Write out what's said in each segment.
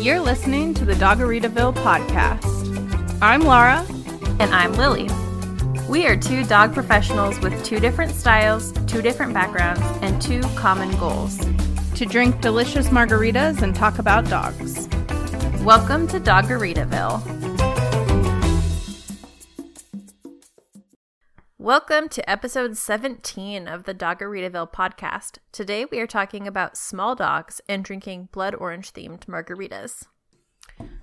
You're listening to the Doggeritaville podcast. I'm Laura. And I'm Lily. We are two dog professionals with two different styles, two different backgrounds, and two common goals to drink delicious margaritas and talk about dogs. Welcome to Doggeritaville. Welcome to episode 17 of the Doggeritaville podcast. Today we are talking about small dogs and drinking blood orange themed margaritas.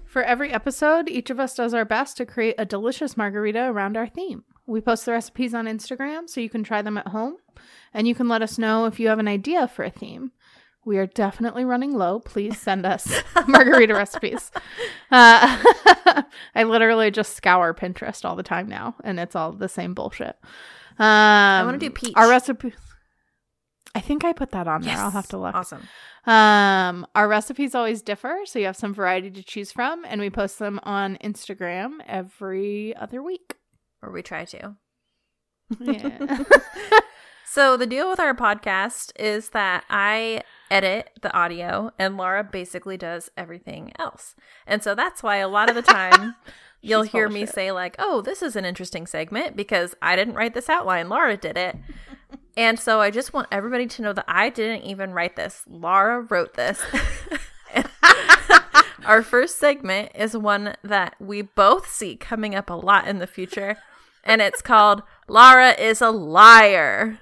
For every episode, each of us does our best to create a delicious margarita around our theme. We post the recipes on Instagram so you can try them at home, and you can let us know if you have an idea for a theme. We are definitely running low. Please send us margarita recipes. Uh, I literally just scour Pinterest all the time now, and it's all the same bullshit. Um, I want to do peach. Our recipe. I think I put that on yes. there. I'll have to look. Awesome. Um, our recipes always differ, so you have some variety to choose from, and we post them on Instagram every other week. Or we try to. Yeah. So the deal with our podcast is that I edit the audio and Laura basically does everything else. And so that's why a lot of the time you'll hear me say like, "Oh, this is an interesting segment because I didn't write this outline, Laura did it." and so I just want everybody to know that I didn't even write this. Laura wrote this. Our first segment is one that we both see coming up a lot in the future, and it's called Laura is a liar.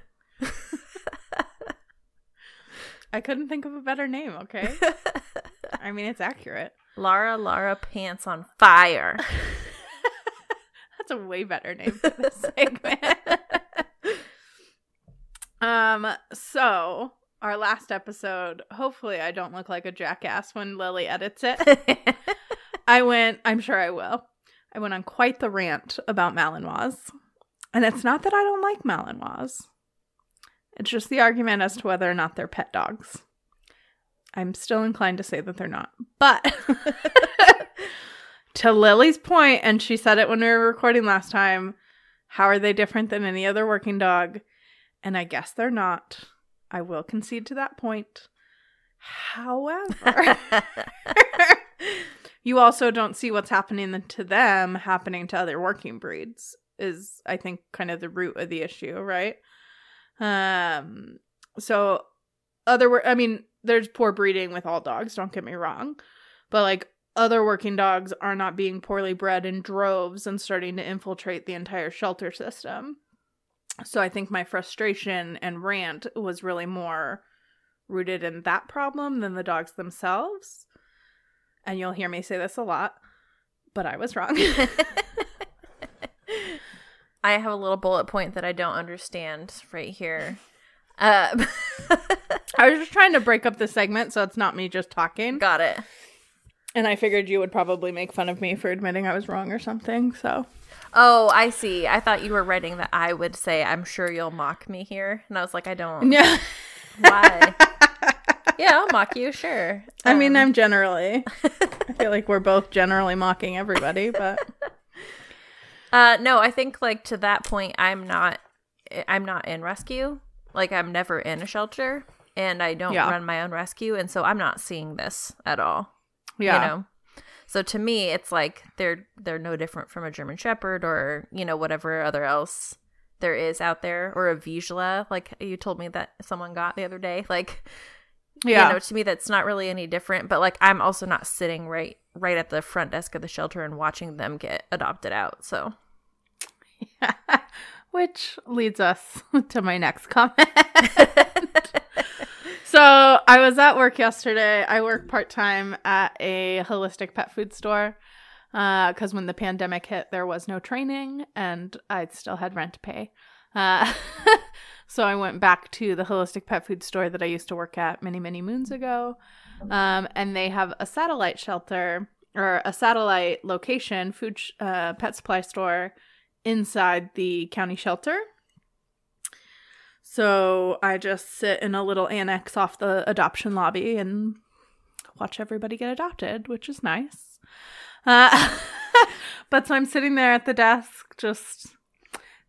I couldn't think of a better name, okay? I mean, it's accurate. Laura Laura Pants on Fire. That's a way better name for this segment. um, so our last episode, hopefully I don't look like a jackass when Lily edits it. I went, I'm sure I will. I went on quite the rant about Malinois. And it's not that I don't like Malinois. It's just the argument as to whether or not they're pet dogs. I'm still inclined to say that they're not. But to Lily's point, and she said it when we were recording last time, how are they different than any other working dog? And I guess they're not. I will concede to that point. However, you also don't see what's happening to them happening to other working breeds, is I think kind of the root of the issue, right? Um, so other, I mean, there's poor breeding with all dogs. Don't get me wrong, but like other working dogs are not being poorly bred in droves and starting to infiltrate the entire shelter system. So I think my frustration and rant was really more rooted in that problem than the dogs themselves. And you'll hear me say this a lot, but I was wrong. I have a little bullet point that I don't understand right here. Uh, I was just trying to break up the segment so it's not me just talking. Got it. And I figured you would probably make fun of me for admitting I was wrong or something. So. Oh, I see. I thought you were writing that I would say, "I'm sure you'll mock me here," and I was like, "I don't." Yeah. Why? yeah, I'll mock you. Sure. I mean, um, I'm generally. I feel like we're both generally mocking everybody, but. Uh, no, I think like to that point, I'm not, I'm not in rescue. Like I'm never in a shelter, and I don't yeah. run my own rescue, and so I'm not seeing this at all. Yeah. You know. So to me, it's like they're they're no different from a German Shepherd or you know whatever other else there is out there, or a Vizsla, like you told me that someone got the other day. Like, yeah, you know, to me that's not really any different. But like, I'm also not sitting right right at the front desk of the shelter and watching them get adopted out. So Which leads us to my next comment. so I was at work yesterday. I work part time at a holistic pet food store because uh, when the pandemic hit, there was no training and I still had rent to pay. Uh, so I went back to the holistic pet food store that I used to work at many, many moons ago. Um, and they have a satellite shelter or a satellite location, food sh- uh, pet supply store inside the county shelter. So I just sit in a little annex off the adoption lobby and watch everybody get adopted, which is nice. Uh, but so I'm sitting there at the desk just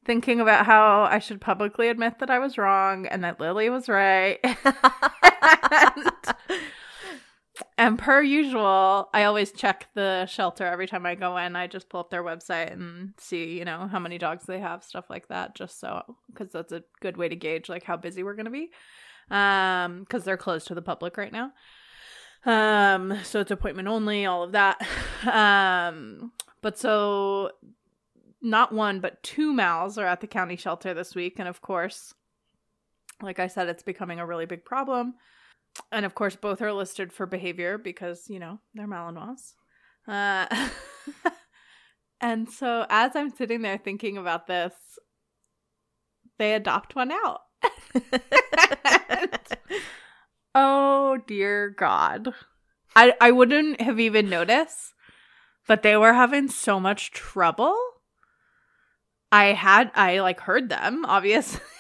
thinking about how I should publicly admit that I was wrong and that Lily was right. and, and per usual, I always check the shelter every time I go in. I just pull up their website and see, you know, how many dogs they have, stuff like that, just so because that's a good way to gauge like how busy we're gonna be. Um, because they're closed to the public right now. Um, so it's appointment only, all of that. Um, but so not one but two mals are at the county shelter this week, and of course, like I said, it's becoming a really big problem and of course both are listed for behavior because you know they're malinois. Uh, and so as i'm sitting there thinking about this they adopt one out. Oh dear god. I i wouldn't have even noticed but they were having so much trouble. I had i like heard them obviously.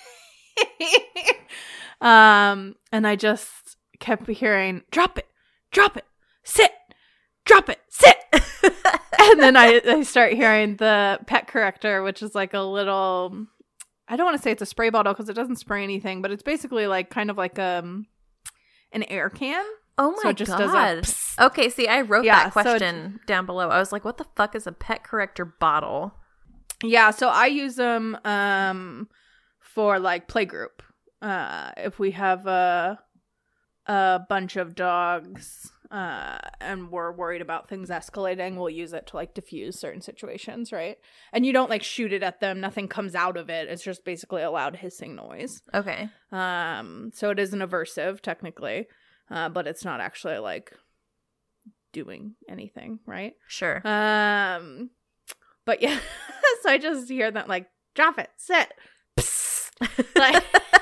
Um and i just kept hearing, drop it, drop it, sit, drop it, sit. and then I, I start hearing the pet corrector, which is like a little, I don't want to say it's a spray bottle because it doesn't spray anything, but it's basically like kind of like um an air can. Oh my so it just god! Does a okay, see, I wrote yeah, that question so down below. I was like, "What the fuck is a pet corrector bottle?" Yeah, so I use them um for like playgroup. Uh, if we have a a bunch of dogs uh, and we're worried about things escalating, we'll use it to like diffuse certain situations, right? And you don't like shoot it at them, nothing comes out of it. It's just basically a loud hissing noise. Okay. Um, so it is an aversive technically, uh, but it's not actually like doing anything, right? Sure. Um, but yeah, so I just hear that like drop it, sit, like and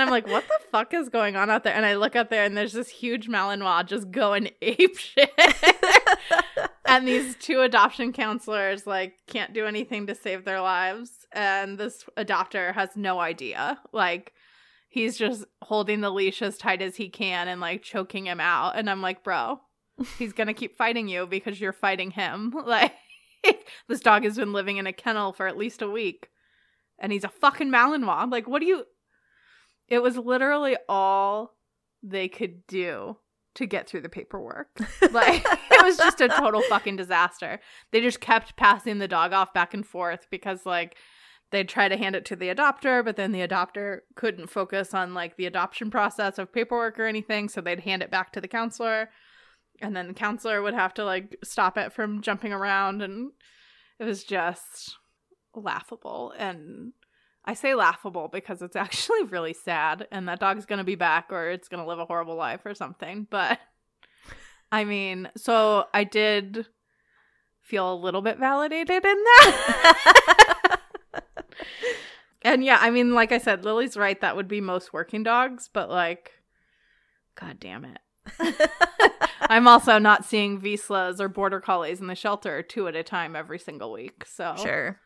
I'm like, what the fuck is going on out there? And I look up there and there's this huge Malinois just going ape shit. and these two adoption counselors like can't do anything to save their lives. And this adopter has no idea. Like he's just holding the leash as tight as he can and like choking him out. And I'm like, bro, he's gonna keep fighting you because you're fighting him. Like this dog has been living in a kennel for at least a week. And he's a fucking Malinois. Like, what do you it was literally all they could do to get through the paperwork. Like it was just a total fucking disaster. They just kept passing the dog off back and forth because like they'd try to hand it to the adopter, but then the adopter couldn't focus on like the adoption process of paperwork or anything, so they'd hand it back to the counselor. And then the counselor would have to like stop it from jumping around and it was just laughable and I say laughable because it's actually really sad and that dog's going to be back or it's going to live a horrible life or something. But I mean, so I did feel a little bit validated in that. and yeah, I mean, like I said, Lily's right. That would be most working dogs, but like, god damn it. I'm also not seeing Vizslas or border collies in the shelter two at a time every single week. So sure,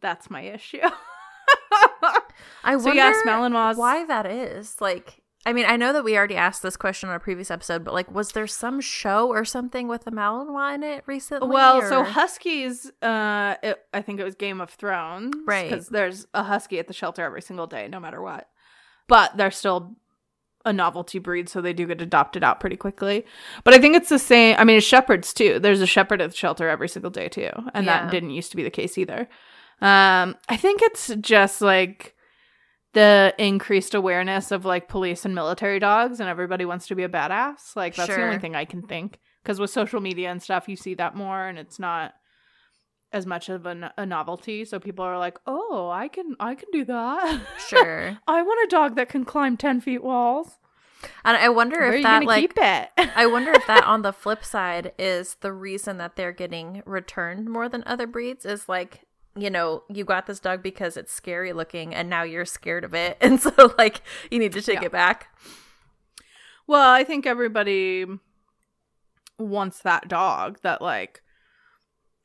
that's my issue. I so wonder yes, Malinois. why that is. Like, I mean, I know that we already asked this question on a previous episode, but like, was there some show or something with the Malinois in it recently? Well, or? so Huskies, uh, it, I think it was Game of Thrones, right? Because there's a Husky at the shelter every single day, no matter what. But they're still a novelty breed, so they do get adopted out pretty quickly. But I think it's the same. I mean, it's shepherds too. There's a shepherd at the shelter every single day too, and yeah. that didn't used to be the case either. Um, I think it's just like the increased awareness of like police and military dogs, and everybody wants to be a badass. Like that's sure. the only thing I can think. Because with social media and stuff, you see that more, and it's not as much of a, a novelty. So people are like, "Oh, I can, I can do that." Sure. I want a dog that can climb ten feet walls. And I wonder Where if that like it. I wonder if that on the flip side is the reason that they're getting returned more than other breeds is like you know, you got this dog because it's scary looking and now you're scared of it. And so like you need to take yeah. it back. Well, I think everybody wants that dog that like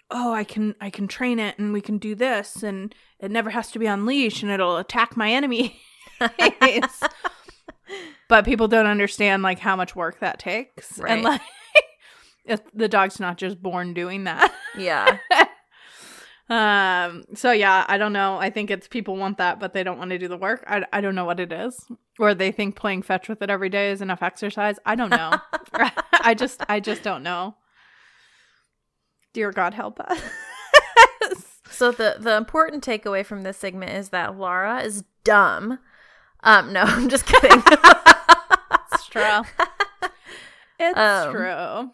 oh, I can I can train it and we can do this and it never has to be on leash and it'll attack my enemy. but people don't understand like how much work that takes. Right. And like the dog's not just born doing that. Yeah. Um. So yeah, I don't know. I think it's people want that, but they don't want to do the work. I, I don't know what it is, or they think playing fetch with it every day is enough exercise. I don't know. I just I just don't know. Dear God, help us. So the the important takeaway from this segment is that Laura is dumb. Um, no, I'm just kidding. it's true. It's Um, true.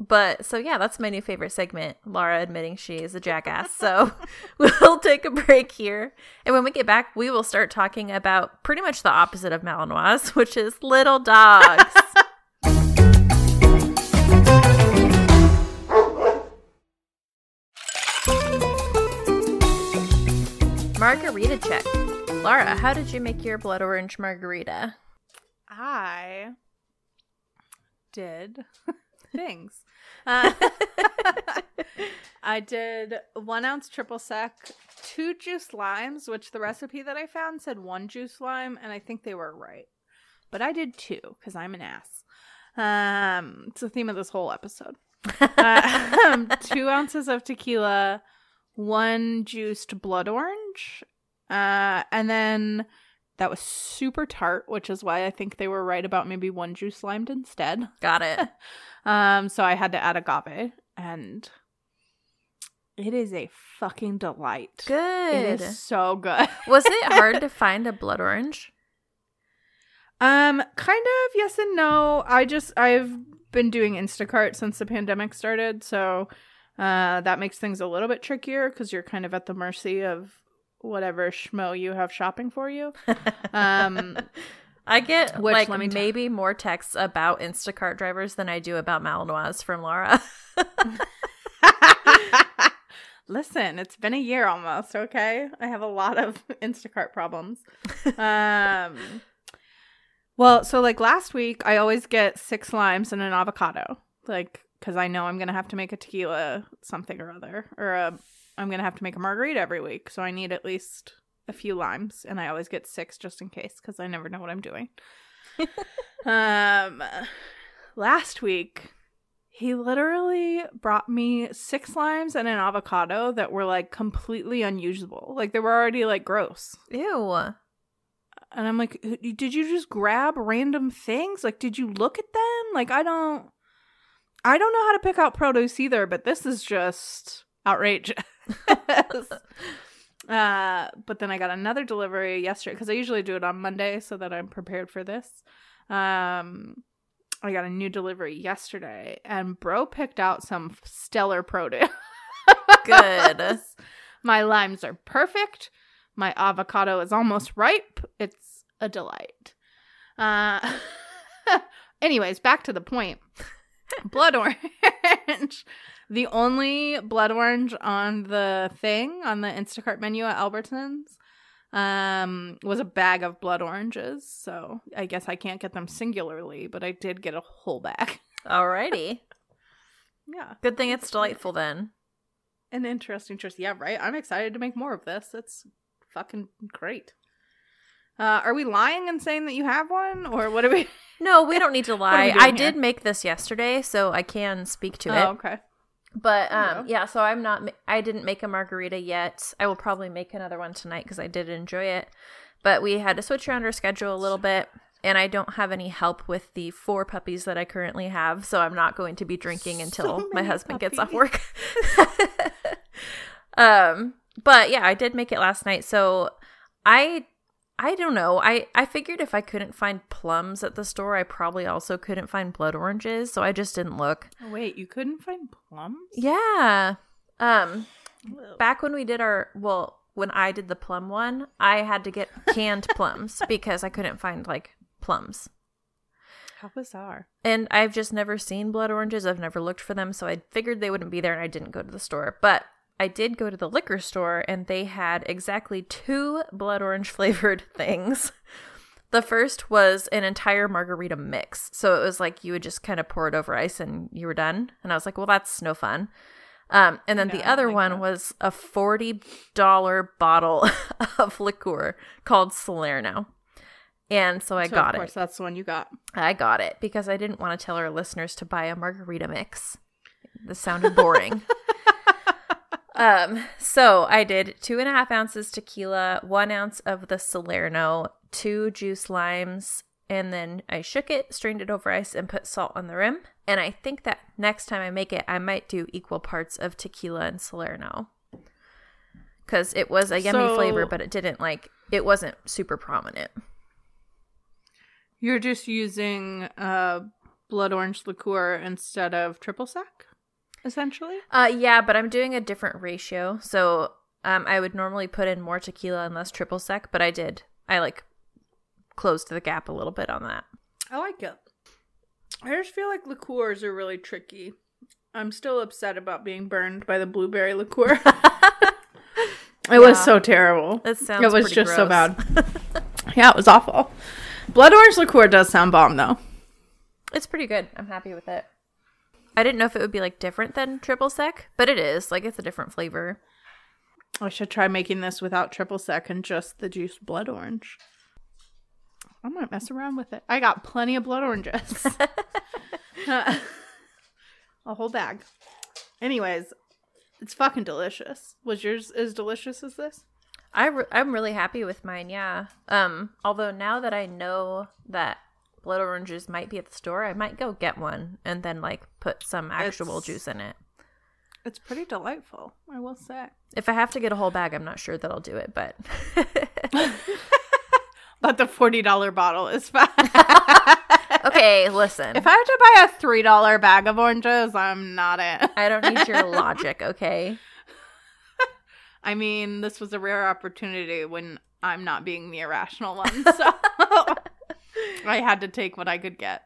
But so yeah, that's my new favorite segment. Laura admitting she is a jackass. So we'll take a break here, and when we get back, we will start talking about pretty much the opposite of Malinois, which is little dogs. margarita check. Laura, how did you make your blood orange margarita? I did things. Uh, I did one ounce triple sec, two juice limes, which the recipe that I found said one juice lime, and I think they were right. But I did two because I'm an ass. Um, it's the theme of this whole episode. Uh, two ounces of tequila, one juiced blood orange, uh, and then that was super tart, which is why I think they were right about maybe one juice limed instead. Got it. Um, so I had to add agave, and it is a fucking delight. Good. It is so good. Was it hard to find a blood orange? Um, kind of yes and no. I just I've been doing Instacart since the pandemic started, so uh, that makes things a little bit trickier because you're kind of at the mercy of whatever schmo you have shopping for you. Um, I get Which, like let me t- maybe more texts about Instacart drivers than I do about Malinois from Laura. Listen, it's been a year almost, okay? I have a lot of Instacart problems. um Well, so like last week I always get 6 limes and an avocado. Like cuz I know I'm going to have to make a tequila something or other or a I'm going to have to make a margarita every week, so I need at least a few limes and I always get 6 just in case cuz I never know what I'm doing. um last week he literally brought me six limes and an avocado that were like completely unusable. Like they were already like gross. Ew. And I'm like, did you just grab random things? Like, did you look at them? Like, I don't, I don't know how to pick out produce either, but this is just outrageous. uh, but then I got another delivery yesterday because I usually do it on Monday so that I'm prepared for this. Um, I got a new delivery yesterday, and bro picked out some stellar produce. Good. My limes are perfect. My avocado is almost ripe. It's a delight. Uh, anyways, back to the point. Blood orange. The only blood orange on the thing on the Instacart menu at Albertsons um was a bag of blood oranges so i guess i can't get them singularly but i did get a whole bag Alrighty. yeah Good thing it's delightful then. an interesting choice yeah right i'm excited to make more of this it's fucking great uh are we lying and saying that you have one or what are we No, we don't need to lie. I here? did make this yesterday, so I can speak to oh it. okay But um, go. yeah, so I'm not. I didn't make a margarita yet. I will probably make another one tonight because I did enjoy it. But we had to switch around our schedule a little bit, and I don't have any help with the four puppies that I currently have, so I'm not going to be drinking until my many husband gets off work. um, but yeah, I did make it last night. So I I don't know. I I figured if I couldn't find plums at the store, I probably also couldn't find blood oranges, so I just didn't look. oh, wait you couldn't find plums Yeah. Um back when we did our well, when I did the plum one, I had to get canned plums because I couldn't find like plums. how bizarre And I've just never seen blood oranges. I've never looked for them, so I figured they wouldn't be there and I didn't go to the store. But I did go to the liquor store and they had exactly two blood orange flavored things. The first was an entire margarita mix. So it was like you would just kind of pour it over ice and you were done. And I was like, well, that's no fun. Um, and then No, the other like one that. was a $40 bottle of liqueur called Solerno. And so I So, got it. of it. course that's the one you got I got it because I didn't want to tell our listeners to buy a margarita mix. This sounded boring. Um, so I did two and a half ounces tequila, one ounce of the Solerno, two juice limes, and then I shook it, strained it over ice, and put salt on the rim. And I think that next time I make it, I might do equal parts of tequila and Solerno. Because it was a yummy So- flavor, but it didn't like, it wasn't super prominent. You're just using uh, blood orange liqueur instead of triple sec, essentially. Uh, yeah, but I'm doing a different ratio. So um, I would normally put in more tequila and less triple sec, but I did. I like closed the gap a little bit on that. I like it. I just feel like liqueurs are really tricky. I'm still upset about being burned by the blueberry liqueur. it was so terrible. That sounds it was just so bad. yeah, it was awful. Blood orange liqueur does sound bomb though. It's pretty good. I'm happy with it. I didn't know if it would be like different than triple sec, but it is. Like it's a different flavor. I should try making this without triple sec and just the juice blood orange. I might mess around with it. I got plenty of blood oranges. a whole bag. Anyways, it's fucking delicious. Was yours as delicious as this? I re- I'm really happy with mine. Yeah. Um. Although now that I know that blood oranges might be at the store, I might go get one and then like put some actual It's- juice in it. It's pretty delightful, I will say. If I have to get a whole bag, I'm not sure that I'll do it, but But the forty dollar bottle is fine. okay, listen. if I have to buy a three dollar bag of oranges, I'm not in. I don't need your logic, okay? I mean, this was a rare opportunity when I'm not being the irrational one, so I had to take what I could get.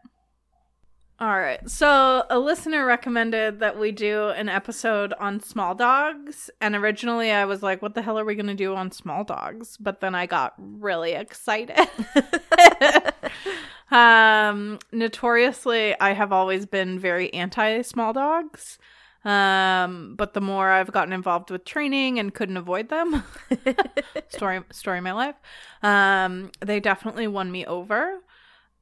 All right. So, a listener recommended that we do an episode on small dogs, and originally I was like, what the hell are we going to do on small dogs? But then I got really excited. um, notoriously, I have always been very anti small dogs. Um, but the more I've gotten involved with training and couldn't avoid them, story story of my life. Um, they definitely won me over.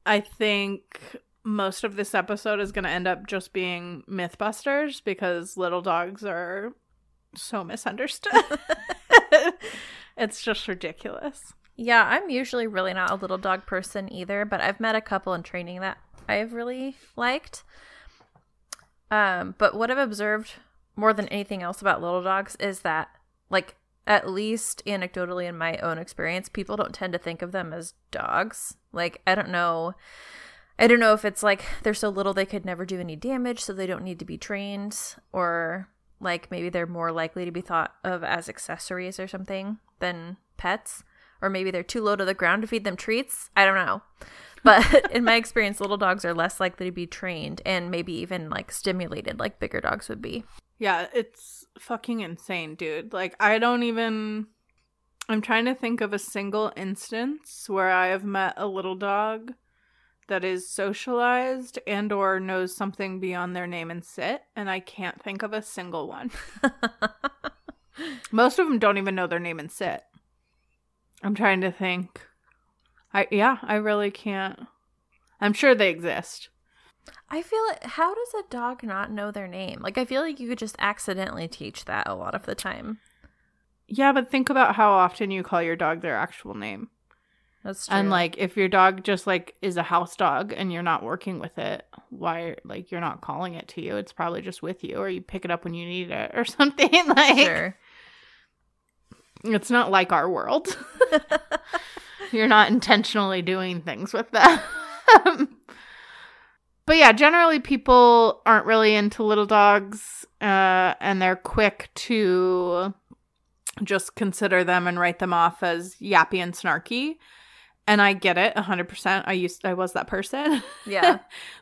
I think most of this episode is going to end up just being Mythbusters because little dogs are so misunderstood. it's just ridiculous. Yeah, I'm usually really not a little dog person either, but I've met a couple in training that I've really liked. Um, but what I've observed more than anything else about little dogs is that, like, at least anecdotally in my own experience, people don't tend to think of them as dogs. Like, I don't know. I don't know if it's like they're so little they could never do any damage, so they don't need to be trained, or like maybe they're more likely to be thought of as accessories or something than pets or maybe they're too low to the ground to feed them treats. I don't know. But in my experience, little dogs are less likely to be trained and maybe even like stimulated like bigger dogs would be. Yeah, it's fucking insane, dude. Like, I don't even. I'm trying to think of a single instance where I have met a little dog that is socialized and or knows something beyond their name and sit and i can't think of a single one most of them don't even know their name and sit i'm trying to think i yeah i really can't i'm sure they exist I feel like how does a dog not know their name? Like I feel like you could just accidentally teach that a lot of the time. yeah but think about how often you call your dog their actual name That's true. And like if your dog just like is a house dog and you're not working with it, why like you're not calling it to you? It's probably just with you or you pick it up when you need it or something like sure. it's not like our world. you're not intentionally doing things with that. but yeah, generally people aren't really into little dogs uh and they're quick to just consider them and write them off as yappy and snarky. And I get it 100%. I used I was that person. Yeah.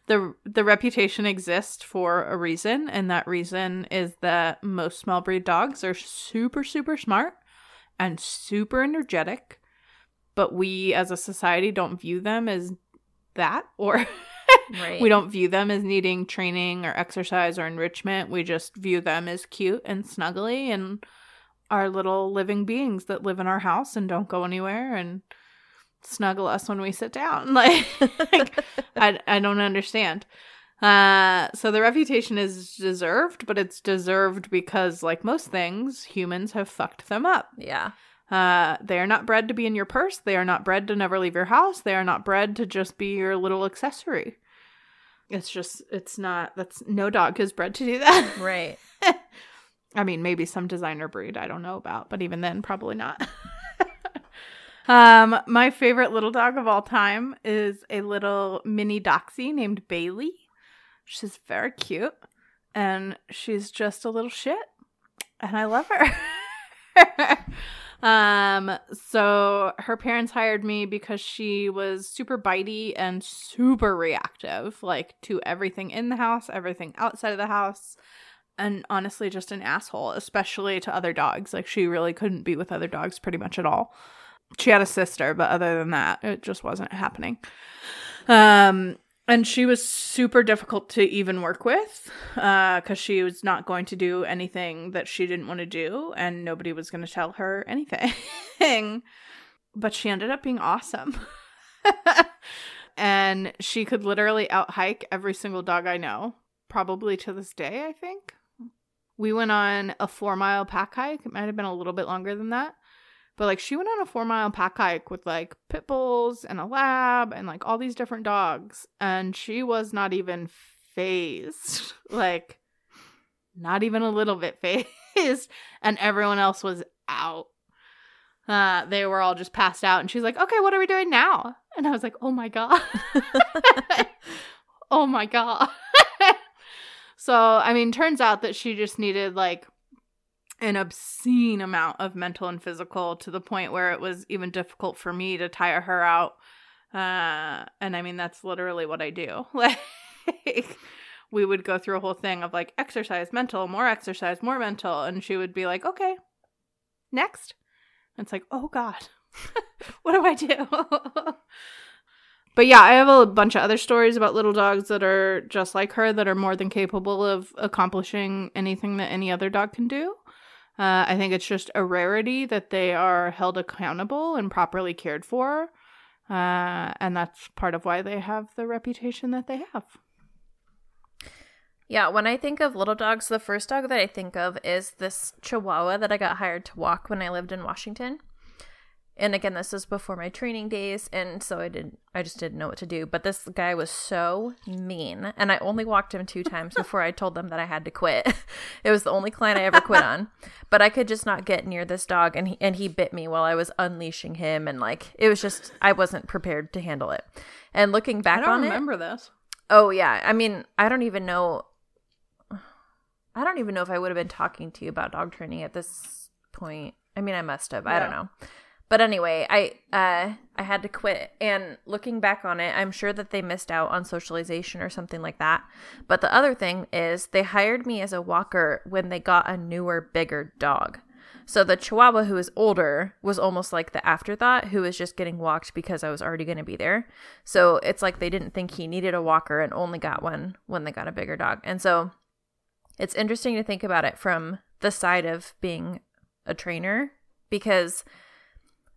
the the reputation exists for a reason and that reason is that most small breed dogs are super super smart and super energetic, but we as a society don't view them as that or Right. we don't view them as needing training or exercise or enrichment. We just view them as cute and snuggly and are little living beings that live in our house and don't go anywhere and snuggle us when we sit down. Like, I, I don't understand. Uh, so the reputation is deserved, but it's deserved because, like most things, humans have fucked them up. Yeah. Uh, they are not bred to be in your purse. They are not bred to never leave your house. They are not bred to just be your little accessory. It's just, it's not, that's no dog is bred to do that. Right. I mean, maybe some designer breed I don't know about, but even then, probably not. um, my favorite little dog of all time is a little mini doxy named Bailey. She's very cute, and she's just a little shit, and I love her. um, so her parents hired me because she was super bitey and super reactive, like to everything in the house, everything outside of the house and honestly just an asshole, especially to other dogs. Like she really couldn't be with other dogs pretty much at all. She had a sister, but other than that, it just wasn't happening. Um and she was super difficult to even work with uh cuz she was not going to do anything that she didn't want to do and nobody was going to tell her anything. but she ended up being awesome. and she could literally out hike every single dog I know, probably to this day, I think. We went on a four mile pack hike. It might have been a little bit longer than that. But like she went on a four mile pack hike with like pit bulls and a lab and like all these different dogs. And she was not even phased. like not even a little bit phased. and everyone else was out. Uh, they were all just passed out. And she's like, okay, what are we doing now? And I was like, oh my God. oh my God. So, I mean, turns out that she just needed like an obscene amount of mental and physical to the point where it was even difficult for me to tire her out. Uh, and I mean, that's literally what I do. Like, we would go through a whole thing of like exercise, mental, more exercise, more mental. And she would be like, okay, next. And it's like, oh God, what do I do? But yeah, I have a bunch of other stories about little dogs that are just like her that are more than capable of accomplishing anything that any other dog can do. Uh, I think it's just a rarity that they are held accountable and properly cared for. Uh, and that's part of why they have the reputation that they have. Yeah, when I think of little dogs, the first dog that I think of is this Chihuahua that I got hired to walk when I lived in Washington and again this was before my training days and so i didn't i just didn't know what to do but this guy was so mean and i only walked him two times before i told them that i had to quit. It was the only client i ever quit on but i could just not get near this dog and he, and he bit me while i was unleashing him and like it was just i wasn't prepared to handle it. And looking back on it. I don't on remember it this. Oh yeah. I mean i don't even know i don't even know if i would have been talking to you about dog training at this point. I mean i must have. I don't know but anyway, I uh I had to quit and looking back on it, I'm sure that they missed out on socialization or something like that. But the other thing is they hired me as a walker when they got a newer, bigger dog. So the Chihuahua who is older was almost like the afterthought who was just getting walked because I was already going to be there. So it's like they didn't think he needed a walker and only got one when they got a bigger dog. And so it's interesting to think about it from the side of being a trainer because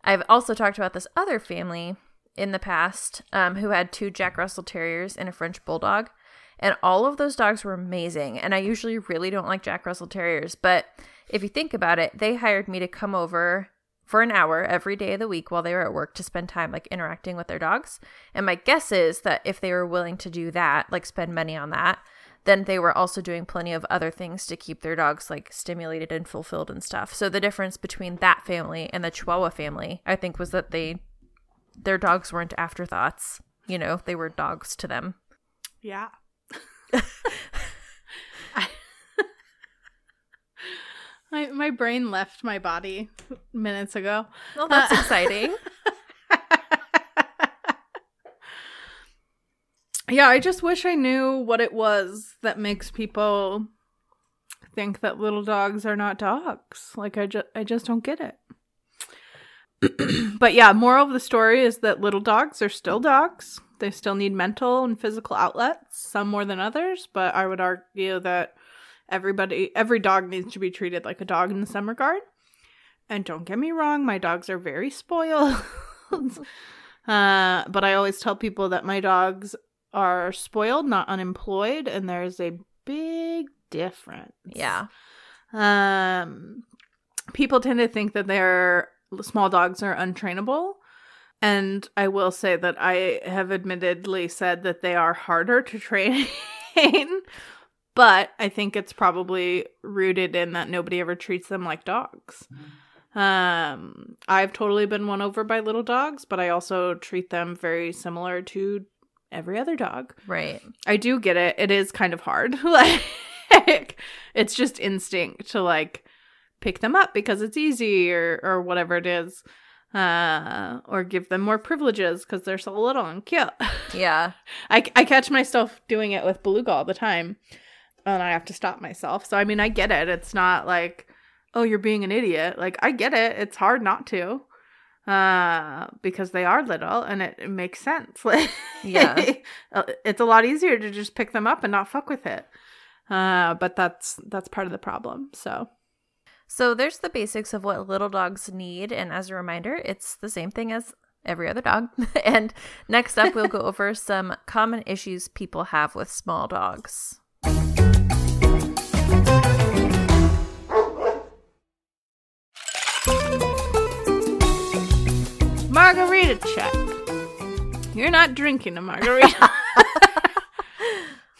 I've also talked about this other family in the past um, who had two Jack Russell Terriers and a French Bulldog. And all of those dogs were amazing. And I usually really don't like Jack Russell Terriers. But if you think about it, they hired me to come over for an hour every day of the week while they were at work to spend time like interacting with their dogs. And my guess is that if they were willing to do that, like spend money on that, then they were also doing plenty of other things to keep their dogs like stimulated and fulfilled and stuff. So the difference between that family and the Chihuahua family, I think, was that they their dogs weren't afterthoughts. You know, they were dogs to them. Yeah. my my brain left my body minutes ago. Well, that's uh, exciting. yeah, I just wish I knew what it was that makes people think that little dogs are not dogs. Like I just I just don't get it. but yeah, moral of the story is that little dogs are still dogs. They still need mental and physical outlets, some more than others, but I would argue that everybody every dog needs to be treated like a dog in some regard. And don't get me wrong, my dogs are very spoiled. uh, but I always tell people that my dogs are spoiled, not unemployed, and there's a big difference. Yeah. Um, people tend to think that their small dogs are untrainable. And I will say that I have admittedly said that they are harder to train, but I think it's probably rooted in that nobody ever treats them like dogs. Um, I've totally been won over by little dogs, but I also treat them very similar to every other dog. Right. I do get it. It is kind of hard. like it's just instinct to like pick them up because it's easy or or whatever it is. Uh or give them more privileges because they're so little and cute. Yeah. I I catch myself doing it with Beluga all the time. And I have to stop myself. So I mean I get it. It's not like, oh, you're being an idiot. Like I get it. It's hard not to uh because they are little and it, it makes sense like Yeah. it's a lot easier to just pick them up and not fuck with it uh but that's that's part of the problem so So there's the basics of what little dogs need, and as a reminder, it's the same thing as every other dog. and next up, we'll go over some common issues people have with small dogs. Margarita check you're not drinking a margarita.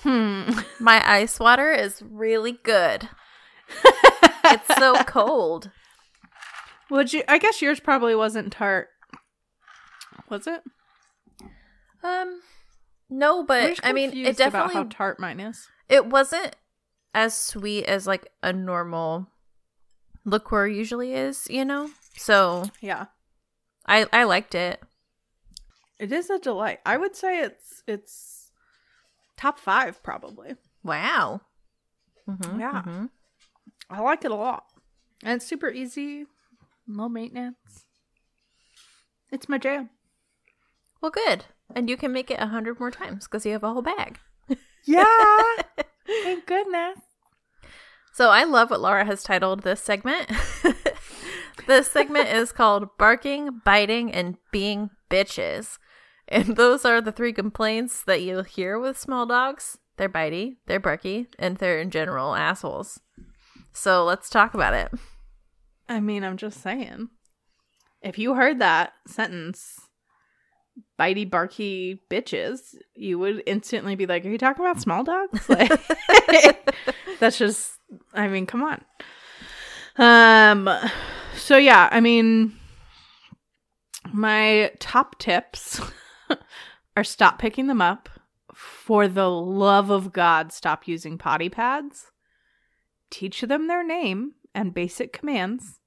Hmm. My ice water is really good. It's so cold. would you i guess yours probably wasn't tart. Was it? Um, no, but I mean, it confused about definitely how tart mine is. It wasn't as sweet as like a normal liqueur usually is, you know. So yeah I I liked it. it is a delight i would say it's it's top five probably Wow. Mhm, Yeah. mhm. I like it a lot. And it's super easy, low maintenance. It's my jam. Well, good. And you can make it a hundred more times because you have a whole bag. Yeah. Thank goodness. So I love what Laura has titled this segment. this segment is called Barking, Biting, and Being Bitches. And those are the three complaints that you'll hear with small dogs. They're bitey, they're barky, and they're in general assholes. So let's talk about it. I mean, I'm just saying. If you heard that sentence, bitey barky bitches, you would instantly be like, Are you talking about small dogs? Like that's just I mean, come on. Um so yeah, I mean my top tips are stop picking them up. For the love of God, stop using potty pads. Teach them their name and basic commands.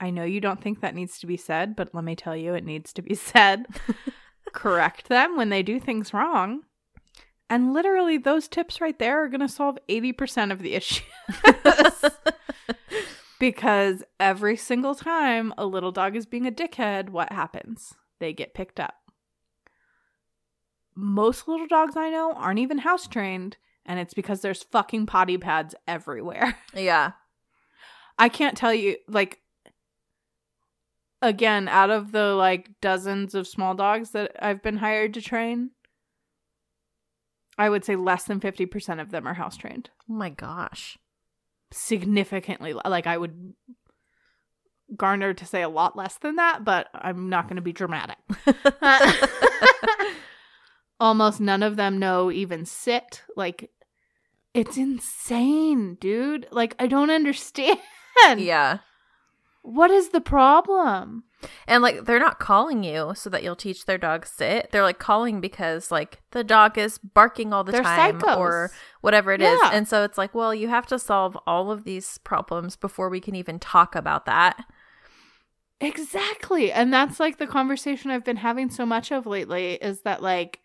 I know you don't think that needs to be said, but let me tell you, it needs to be said. Correct them when they do things wrong. And literally, those tips right there are going to solve 80% of the issues. because every single time a little dog is being a dickhead, what happens? They get picked up. Most little dogs I know aren't even house trained, and it's because there's fucking potty pads everywhere. yeah. I can't tell you like again out of the like dozens of small dogs that I've been hired to train I would say less than 50% of them are house trained. Oh my gosh. Significantly like I would garner to say a lot less than that, but I'm not going to be dramatic. Almost none of them know even sit. Like it's insane, dude. Like I don't understand. yeah. What is the problem? And like they're not calling you so that you'll teach their dog sit. They're like calling because like the dog is barking all the They're time psychos. or whatever it is. Yeah. And so it's like, well, you have to solve all of these problems before we can even talk about that. Exactly. And that's like the conversation I've been having so much of lately is that like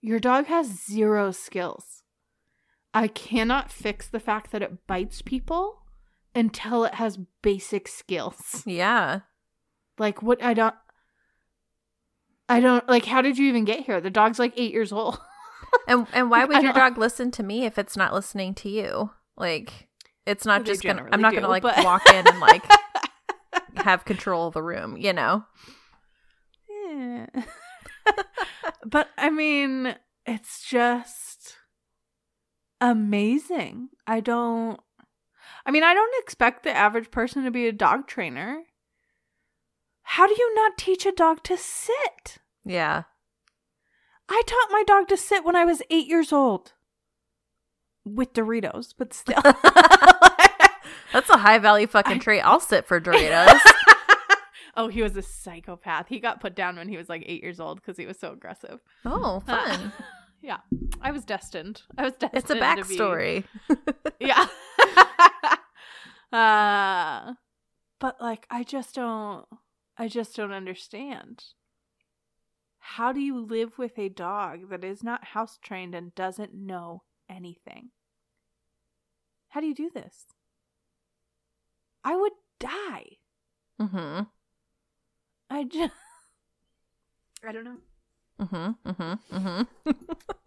your dog has zero skills. I cannot fix the fact that it bites people until it has basic skills. Yeah. Like what I don't I don't like how did you even get here? The dog's like 8 years old. And and why would your dog listen to me if it's not listening to you? Like it's not just gonna I'm not gonna like but- walk in and like have control of the room, you know? Yeah. but I mean, it's just amazing. I don't I mean, I don't expect the average person to be a dog trainer. How do you not teach a dog to sit? Yeah. I taught my dog to sit when I was 8 years old. With Doritos, but still. That's a high value fucking trait. I'll sit for Doritos. oh, he was a psychopath. He got put down when he was like eight years old because he was so aggressive. Oh, fun. Uh, yeah, I was destined. I was destined. It's a backstory. Be... yeah. uh, but like, I just don't. I just don't understand. How do you live with a dog that is not house trained and doesn't know anything? How do you do this? I would die. Mm-hmm. I just I don't know. Mm-hmm. Mm-hmm. Mm-hmm.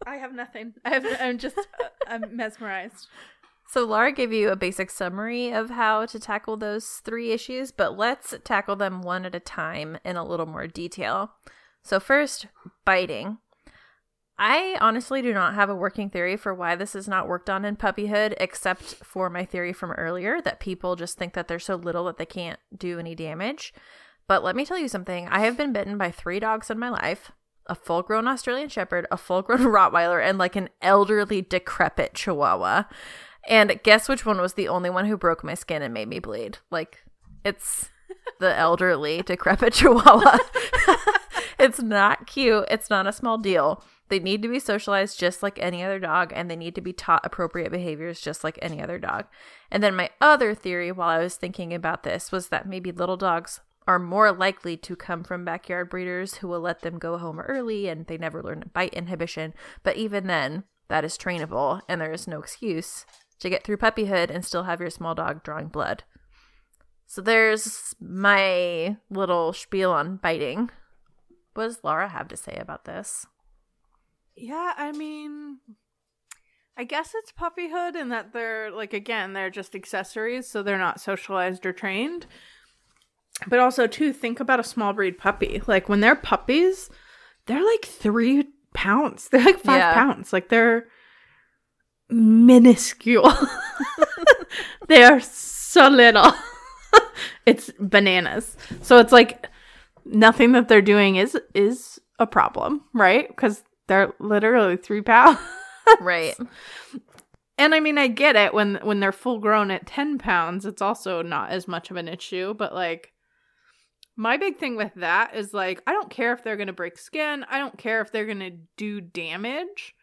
I have nothing. I have I'm just uh, I'm mesmerized. So Laura gave you a basic summary of how to tackle those three issues, but let's tackle them one at a time in a little more detail. So first, biting. I honestly do not have a working theory for why this is not worked on in puppyhood, except for my theory from earlier that people just think that they're so little that they can't do any damage. But let me tell you something I have been bitten by three dogs in my life a full grown Australian Shepherd, a full grown Rottweiler, and like an elderly, decrepit Chihuahua. And guess which one was the only one who broke my skin and made me bleed? Like, it's the elderly, decrepit Chihuahua. it's not cute. It's not a small deal. They need to be socialized just like any other dog, and they need to be taught appropriate behaviors just like any other dog. And then my other theory while I was thinking about this was that maybe little dogs are more likely to come from backyard breeders who will let them go home early and they never learn bite inhibition. But even then, that is trainable, and there is no excuse to get through puppyhood and still have your small dog drawing blood. So there's my little spiel on biting. What does Laura have to say about this? Yeah, I mean, I guess it's puppyhood and that they're like again, they're just accessories, so they're not socialized or trained. But also too, think about a small breed puppy. Like when they're puppies, they're like three pounds. They're like five yeah. pounds. Like they're minuscule. they are so little. it's bananas. So it's like nothing that they're doing is is a problem, right? Because they're literally three pounds. right. And I mean, I get it when when they're full grown at ten pounds, it's also not as much of an issue. But like, my big thing with that is like, I don't care if they're gonna break skin. I don't care if they're gonna do damage.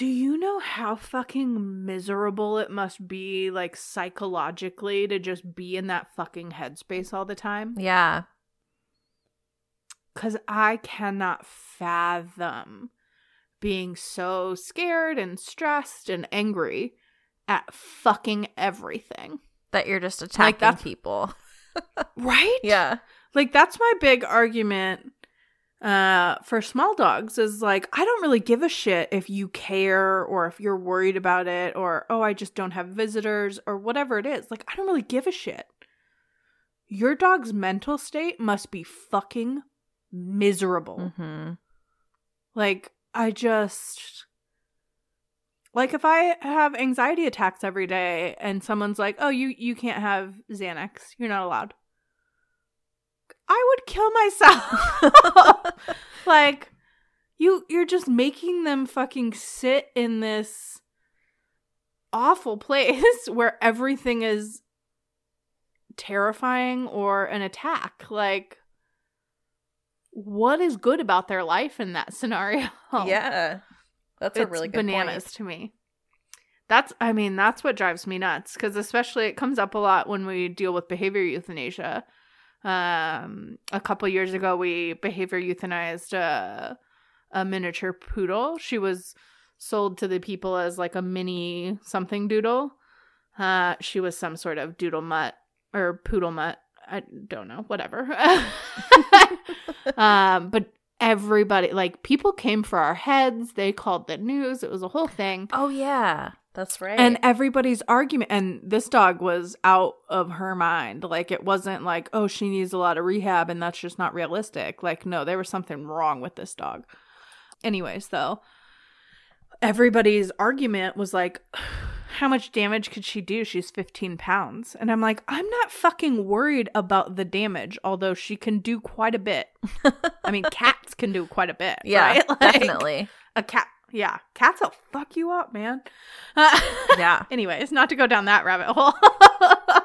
Do you know how fucking miserable it must be, like psychologically, to just be in that fucking headspace all the time? Yeah. Because I cannot fathom being so scared and stressed and angry at fucking everything. That you're just attacking like people. right? Yeah. Like that's my big argument uh for small dogs is like I don't really give a shit if you care or if you're worried about it or oh I just don't have visitors or whatever it is. Like I don't really give a shit. Your dog's mental state must be fucking miserable. Mm-hmm. Like, I just. Like if I have anxiety attacks every day and someone's like, "Oh, you you can't have Xanax. You're not allowed." I would kill myself. like you you're just making them fucking sit in this awful place where everything is terrifying or an attack. Like what is good about their life in that scenario? Yeah. That's it's a really good bananas point. to me. That's I mean, that's what drives me nuts cuz especially it comes up a lot when we deal with behavior euthanasia. Um a couple years ago we behavior euthanized a a miniature poodle. She was sold to the people as like a mini something doodle. Uh she was some sort of doodle mutt or poodle mutt I don't know, whatever. um, but everybody, like, people came for our heads. They called the news. It was a whole thing. Oh, yeah. That's right. And everybody's argument, and this dog was out of her mind. Like, it wasn't like, oh, she needs a lot of rehab and that's just not realistic. Like, no, there was something wrong with this dog. Anyways, though, everybody's argument was like, how much damage could she do? She's 15 pounds. And I'm like, I'm not fucking worried about the damage, although she can do quite a bit. I mean, cats can do quite a bit. yeah, right? Like, definitely. A cat, yeah, cats will fuck you up, man. Uh, Yeah. Anyways, not to go down that rabbit hole.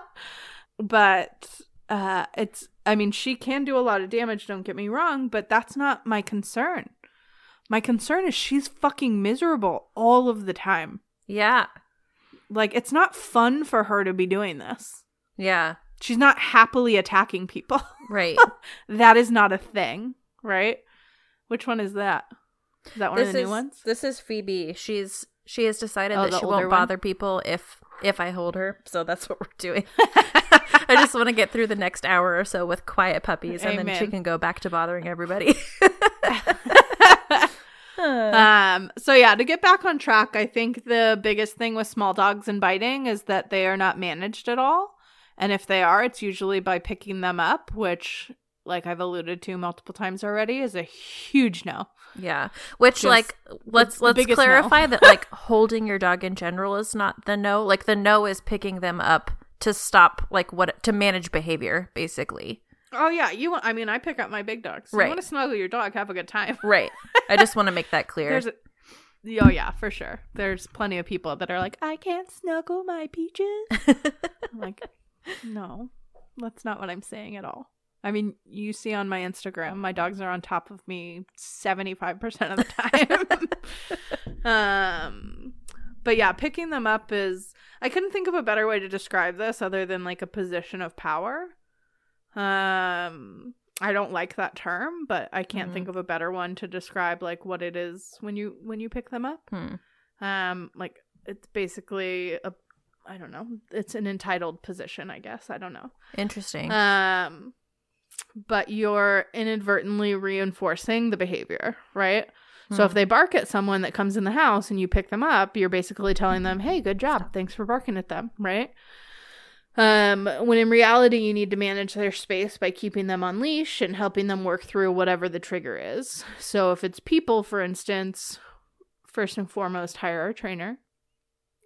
but uh it's I mean, she can do a lot of damage, don't get me wrong, but that's not my concern. My concern is she's fucking miserable all of the time. Yeah. Like it's not fun for her to be doing this. Yeah. She's not happily attacking people. Right. that is not a thing, right? Which one is that? Is that one this of the is new ones? this is Phoebe. She's she has decided Oh, that she won't one? bother people if if I hold her. So that's what we're doing. I just want to get through the next hour or so with quiet puppies, and then she can go back to bothering everybody. Um, so yeah, to get back on track, I think the biggest thing with small dogs and biting is that they are not managed at all. And if they are, it's usually by picking them up, which like I've alluded to multiple times already is a huge no. Yeah. Which Just like let's let's clarify no. that like holding your dog in general is not the no. Like the no is picking them up to stop like what to manage behavior basically. Oh yeah, you want I mean I pick up my big dogs. Right. You want to snuggle your dog, have a good time. Right. I just want to make that clear. There's a Oh yeah, for sure. There's plenty of people that are like, I can't snuggle my peaches. I'm like, no, that's not what I'm saying at all. I mean, you see on my Instagram, my dogs are on top of me 75% of the time. um, but yeah, picking them up is, I couldn't think of a better way to describe this other than like a position of power. Um, I don't like that term, but I can't Mhm. think of a better one to describe like what it is when you when you pick them up. Hmm. Um, like it's basically a, I don't know, it's an entitled position, I guess. I don't know. Interesting. Um, but you're inadvertently reinforcing the behavior, right? So if Hmm. they bark at someone that comes in the house and you pick them up, you're basically telling them, "Hey, good job. Thanks for barking at them," right? Um, when in reality, you need to manage their space by keeping them on leash and helping them work through whatever the trigger is. So if it's people, for instance, first and foremost, hire a trainer.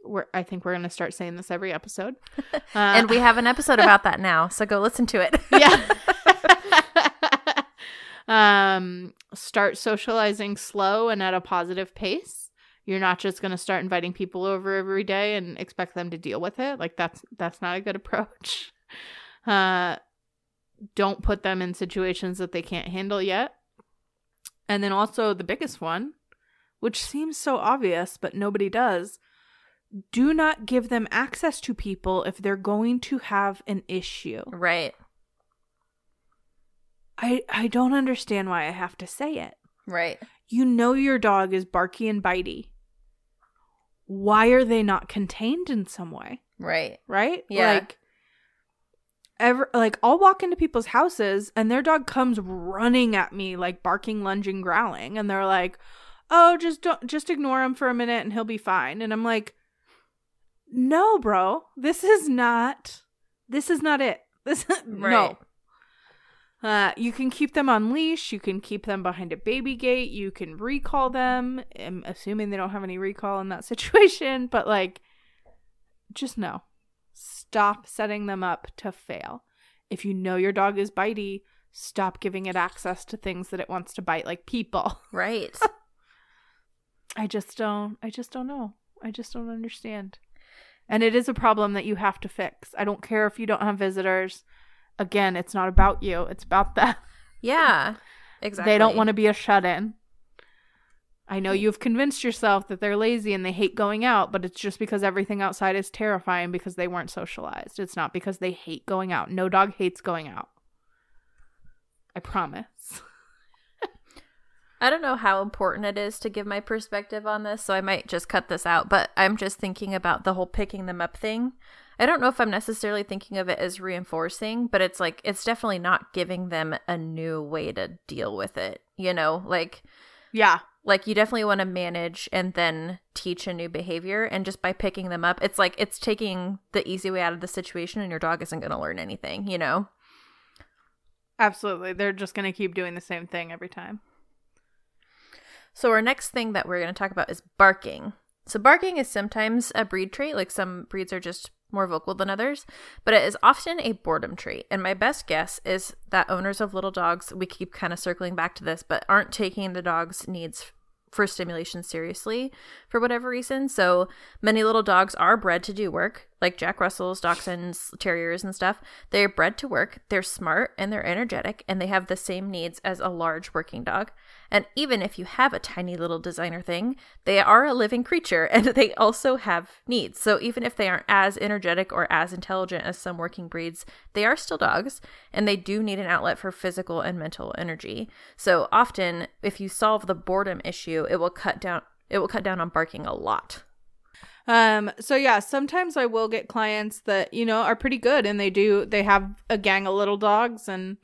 We're, I think we're going to start saying this every episode. Uh, and we have an episode about that now, so go listen to it. yeah. um, start socializing slow and at a positive pace. You're not just going to start inviting people over every day and expect them to deal with it. Like that's that's not a good approach. Uh, don't put them in situations that they can't handle yet. And then also the biggest one, which seems so obvious but nobody does, do not give them access to people if they're going to have an issue. right. I I don't understand why I have to say it. Right. You know your dog is barky and bitey. Why are they not contained in some way? Right. Right? Yeah. Like ever like I'll walk into people's houses and their dog comes running at me like barking, lunging, growling and they're like, "Oh, just don't just ignore him for a minute and he'll be fine." And I'm like, "No, bro. This is not this is not it. This Right. no. Uh, you can keep them on leash. You can keep them behind a baby gate. You can recall them. I'm assuming they don't have any recall in that situation, but like, just no. Stop setting them up to fail. If you know your dog is bitey, stop giving it access to things that it wants to bite, like people. Right. I just don't. I just don't know. I just don't understand. And it is a problem that you have to fix. I don't care if you don't have visitors. Again, it's not about you. It's about them. yeah. Exactly. They don't want to be a shut in. I know hmm. you've convinced yourself that they're lazy and they hate going out, but it's just because everything outside is terrifying because they weren't socialized. It's not because they hate going out. No dog hates going out. I promise. I don't know how important it is to give my perspective on this, so I might just cut this out. But I'm just thinking about the whole picking them up thing. I don't know if I'm necessarily thinking of it as reinforcing, but it's like, it's definitely not giving them a new way to deal with it. You know, like, Yeah. Like you definitely want to manage and then teach a new behavior and just by picking them up, it's like it's taking the easy way out of the situation and your dog isn't going to learn anything, you know. Absolutely. They're just going to keep doing the same thing every time. So our next thing that we're going to talk about is barking. So barking is sometimes a breed trait, like some breeds are just more vocal than others, but it is often a boredom trait. And my best guess is that owners of little dogs, we keep kind of circling back to this, but aren't taking the dog's needs for stimulation seriously for whatever reason. So many little dogs are bred to do work, like Jack Russells, Dachshunds, Terriers, and stuff. They're bred to work, they're smart, and they're energetic, and they have the same needs as a large working dog. And even if you have a tiny little designer thing, they are a living creature and they also have needs. So even if they aren't as energetic or as intelligent as some working breeds, they are still dogs and they do need an outlet for physical and mental energy. So often if you solve the boredom issue, it will cut down it will cut down on barking a lot. Um so yeah, sometimes I will get clients that, you know, are pretty good and they do they have a gang of little dogs and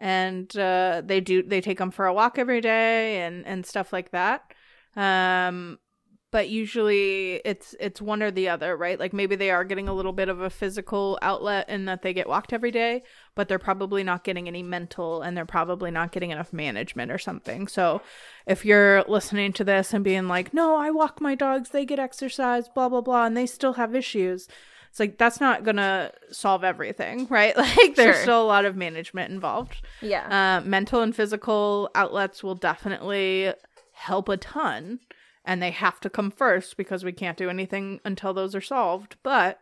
and uh, they do they take them for a walk every day and and stuff like that. Um but usually it's it's one or the other right? Like maybe they are getting a little bit of a physical outlet in that they get walked every day but they're probably not getting any mental and they're probably not getting enough management or something. So if you're listening to this and being like no i walk my dogs they get exercise blah blah blah and they still have issues it's like that's not gonna solve everything, right? Like there's sure. still a lot of management involved. Yeah. Uh, mental and physical outlets will definitely help a ton, and they have to come first because we can't do anything until those are solved. But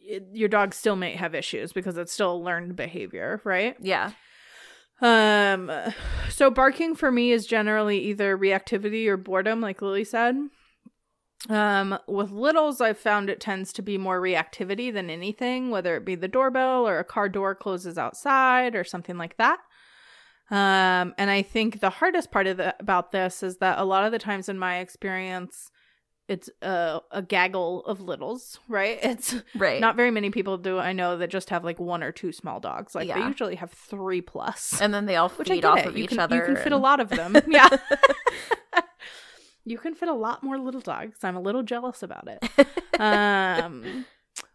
it, your dog still may have issues because it's still learned behavior, right? Yeah. Um so barking for me is generally either reactivity or boredom like Lily said. Um, with littles, I've found it tends to be more reactivity than anything, whether it be the doorbell or a car door closes outside or something like that. Um, and I think the hardest part of the, about this is that a lot of the times in my experience, it's a, a gaggle of littles, right? It's right. Not very many people do I know that just have like one or two small dogs. Like yeah. they usually have three plus, and then they all feed off it. of you each can, other. You can and... fit a lot of them. yeah. You can fit a lot more little dogs. I'm a little jealous about it. um,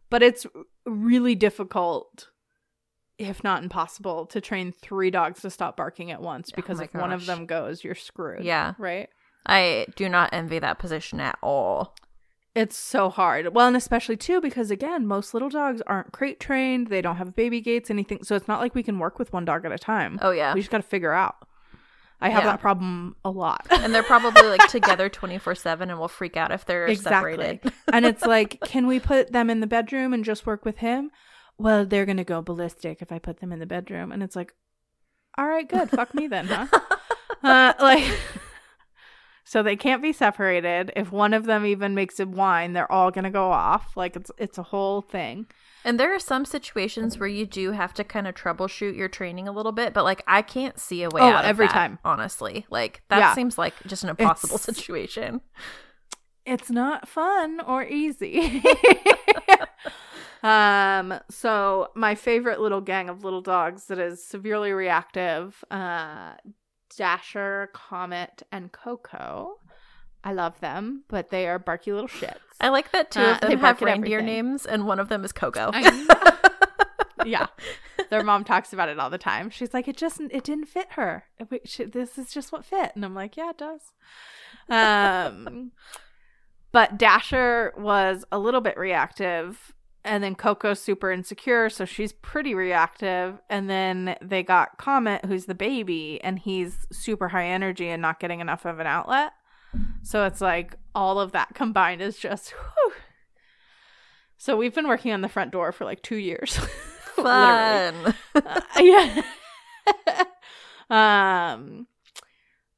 but it's really difficult, if not impossible, to train three dogs to stop barking at once oh because oh if gosh. one of them goes, you're screwed. Yeah. Right? I do not envy that position at all. It's so hard. Well, and especially too because again, most little dogs aren't crate trained. They don't have baby gates, anything. So it's not like we can work with one dog at a time. Oh yeah. We just got to figure out. I have yeah. that problem a lot. and they're probably like together 24 7 and will freak out if they're exactly. separated. and it's like, can we put them in the bedroom and just work with him? Well, they're going to go ballistic if I put them in the bedroom. And it's like, all right, good. Fuck me then, huh? uh, like, so they can't be separated. If one of them even makes a whine, they're all going to go off. Like, it's, it's a whole thing. And there are some situations where you do have to kind of troubleshoot your training a little bit, but like I can't see a way oh, out every that, time. Honestly, like that yeah. seems like just an impossible it's, situation. It's not fun or easy. um. So my favorite little gang of little dogs that is severely reactive. Uh, Dasher, Comet, and Coco. I love them, but they are barky little shits. I like that two uh, of them have reindeer names, and one of them is Coco. yeah, their mom talks about it all the time. She's like, "It just it didn't fit her. This is just what fit," and I'm like, "Yeah, it does." Um, but Dasher was a little bit reactive, and then Coco's super insecure, so she's pretty reactive. And then they got Comet, who's the baby, and he's super high energy and not getting enough of an outlet. So it's like all of that combined is just whew. So we've been working on the front door for like 2 years. Fun. uh, yeah. um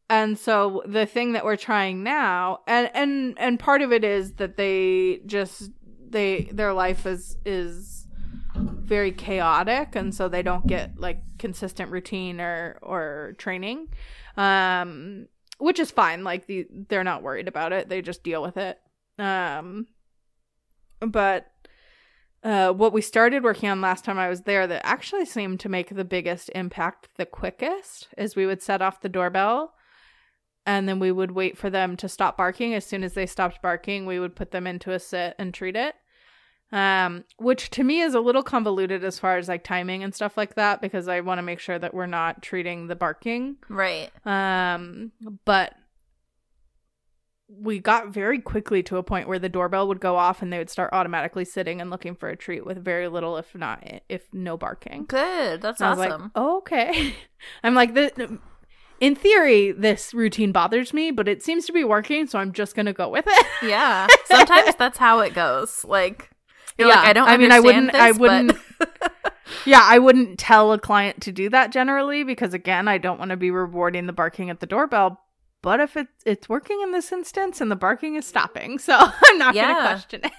and so the thing that we're trying now and and and part of it is that they just they their life is is very chaotic and so they don't get like consistent routine or or training um which is fine. Like the they're not worried about it. They just deal with it. Um, but uh, what we started working on last time I was there that actually seemed to make the biggest impact the quickest is we would set off the doorbell and then we would wait for them to stop barking. As soon as they stopped barking, we would put them into a sit and treat it. Um, which to me is a little convoluted as far as like timing and stuff like that because I want to make sure that we're not treating the barking. Right. Um, but we got very quickly to a point where the doorbell would go off and they would start automatically sitting and looking for a treat with very little, if not, if no barking. Good. That's And awesome. like, oh, okay. I'm like, the, in theory, this routine bothers me, but it seems to be working, so I'm just gonna go with it. yeah. Sometimes that's how it goes. Like, you're like, Yeah. I don't. I mean, I wouldn't- I wouldn't- but- yeah, I wouldn't tell a client to do that generally because, again, I don't want to be rewarding the barking at the doorbell. But if it, it's working in this instance and the barking is stopping, so I'm not Yeah. gonna question it.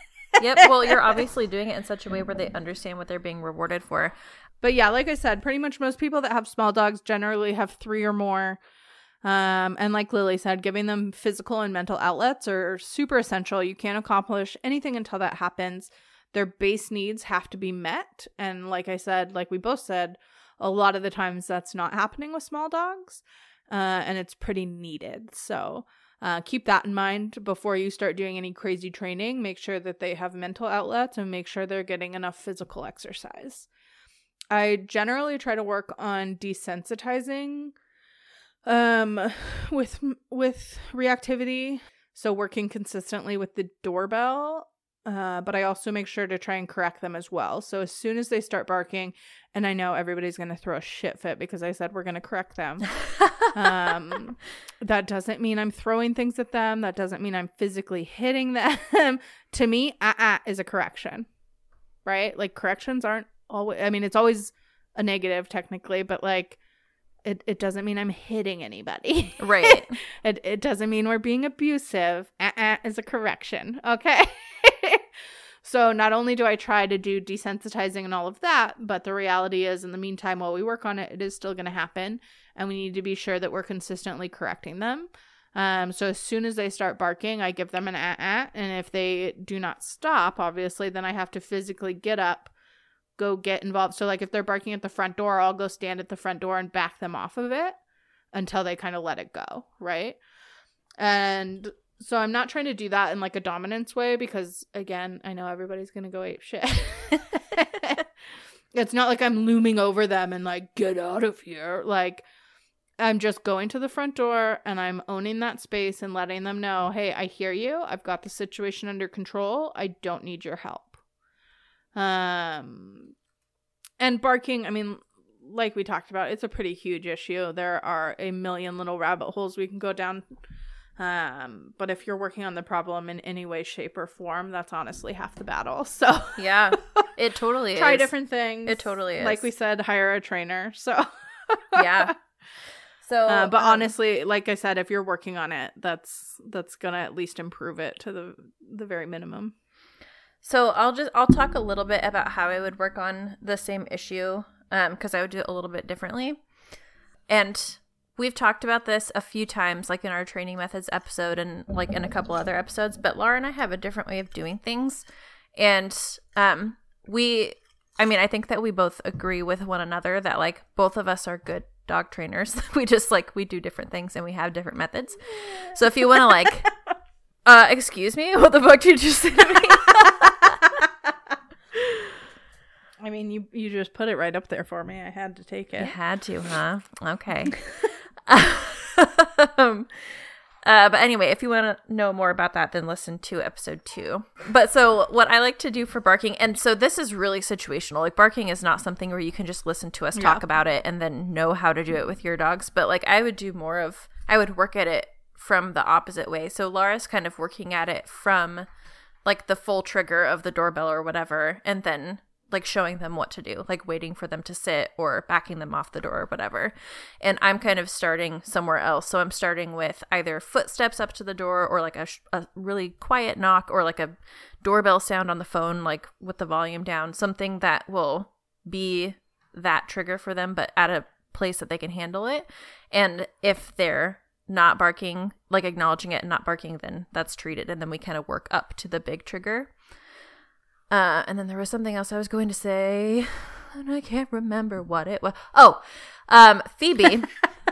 yep. Well, you're obviously doing it in such a way where they understand what they're being rewarded for. But yeah, like I said, pretty much most people that have small dogs generally have three or more. Um, and like Lily said, giving them physical and mental outlets are super essential. You can't accomplish anything until that happens. Their base needs have to be met. And like I said, like we both said, a lot of the times that's not happening with small dogs. Uh, and it's pretty needed. So uh, keep that in mind before you start doing any crazy training. Make sure that they have mental outlets and make sure they're getting enough physical exercise. I generally try to work on desensitizing um with with reactivity so working consistently with the doorbell uh but I also make sure to try and correct them as well. So as soon as they start barking and I know everybody's going to throw a shit fit because I said we're going to correct them. um that doesn't mean I'm throwing things at them. That doesn't mean I'm physically hitting them. to me, uh-uh is a correction. Right? Like corrections aren't always I mean it's always a negative technically, but like it, it doesn't mean I'm hitting anybody. right. it it doesn't mean we're being abusive. Uh-uh is a correction. Okay. So not only do I try to do desensitizing and all of that, but the reality is in the meantime while we work on it, it is still gonna happen. And we need to be sure that we're consistently correcting them. Um, so as soon as they start barking, I give them an ah ah, and if they do not stop, obviously, then I have to physically get up, go get involved. So like if they're barking at the front door, I'll go stand at the front door and back them off of it until they kind of let it go, right? And so I'm not trying to do that in like a dominance way because again, I know everybody's gonna go ape shit. it's not like I'm looming over them and like get out of here. Like I'm just going to the front door and I'm owning that space and letting them know, hey, I hear you. I've got the situation under control. I don't need your help. Um, and barking, I mean, like we talked about, it's a pretty huge issue. There are a million little rabbit holes we can go down. Um, but if you're working on the problem in any way, shape, or form, that's honestly half the battle. So Yeah. It totally try is. different things. It totally is. Like we said, hire a trainer. So Yeah. So, uh, but um, honestly, like I said, if you're working on it, that's that's gonna at least improve it to the the very minimum. So I'll just I'll talk a little bit about how I would work on the same issue um because I would do it a little bit differently. And we've talked about this a few times like in our training methods episode and like in a couple other episodes, but Laura and I have a different way of doing things. And um we I mean, I think that we both agree with one another that like both of us are good dog trainers. we just like we do different things and we have different methods. So if you want to like uh excuse me, what the fuck did you just say to me? I mean, you you just put it right up there for me. I had to take You it. had to, huh? Okay. Um, uh, but anyway, if you want to know more about that, then listen to episode two. But so, what I like to do for barking, and so this is really situational. Like, barking is not something where you can just listen to us talk Yeah. about it and then know how to do it with your dogs. But like, I would do more of, I would work at it from the opposite way. So, Laura's kind of working at it from like the full trigger of the doorbell or whatever, and then like showing them what to do, like waiting for them to sit or backing them off the door or whatever. And I'm kind of starting somewhere else. So I'm starting with either footsteps up to the door or like a, sh- a really quiet knock or like a doorbell sound on the phone, like with the volume down, something that will be that trigger for them, but at a place that they can handle it. And if they're not barking, like acknowledging it and not barking, then that's treated. And then we kind of work up to the big trigger. Uh, and then there was something else I was going to say, and I can't remember what it was. Oh, um, Phoebe.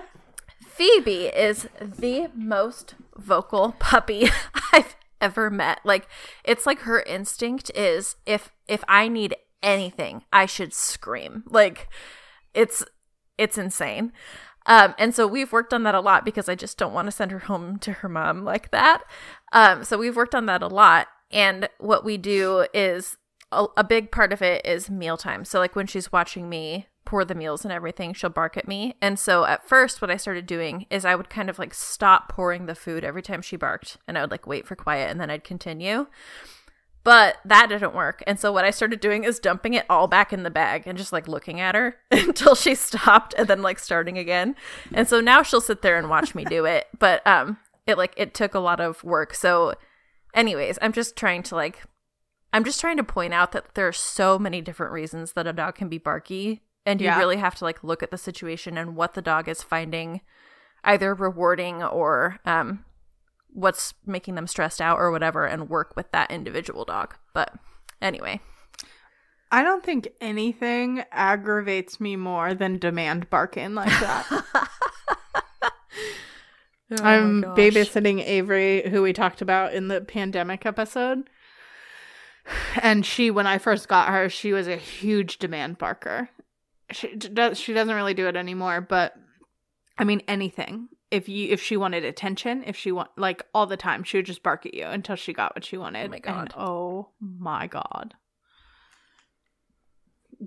Phoebe is the most vocal puppy I've ever met. Like it's like her instinct is if if I need anything, I should scream. Like it's it's insane. Um, and so we've worked on that a lot because I just don't want to send her home to her mom like that. Um, so we've worked on that a lot. And what we do is a, a big part of it is mealtime. So like when she's watching me pour the meals and everything, she'll bark at me. And so at first, what I started doing is I would kind of like stop pouring the food every time she barked, and I would like wait for quiet, and then I'd continue. But that didn't work. And so what I started doing is dumping it all back in the bag and just like looking at her until she stopped and then like starting again. And so now she'll sit there and watch me do it. But um it like it took a lot of work. So anyways, I'm just trying to like I'm just trying to point out that there are so many different reasons that a dog can be barky and you Yeah. really have to like look at the situation and what the dog is finding either rewarding or um what's making them stressed out or whatever and work with that individual dog. But anyway, I don't think anything aggravates me more than demand barking like that. Oh I'm babysitting Avery, who we talked about in the pandemic episode. And she, when I first got her, she was a huge demand barker. She does, she doesn't really do it anymore, but I mean anything. If you if she wanted attention, if she want like all the time, she would just bark at you until she got what she wanted. Oh my And God. oh my god.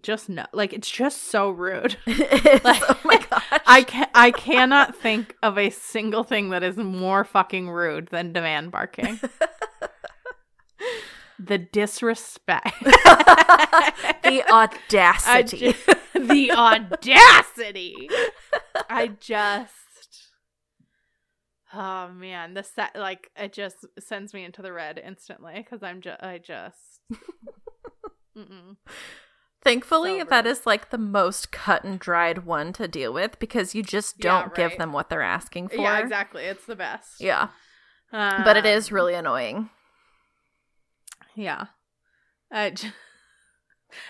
Just no, like it's just so rude. oh my. I can I cannot think of a single thing that is more fucking rude than demand barking. the disrespect. the audacity. ju- the audacity. I just Oh man, the set like it just sends me into the red instantly cuz I'm just I just. Thankfully, So that is like the most cut and dried one to deal with because you just don't give right. them what they're asking for. Yeah, exactly. It's the best. Yeah. But it Um, really annoying. Yeah. I j-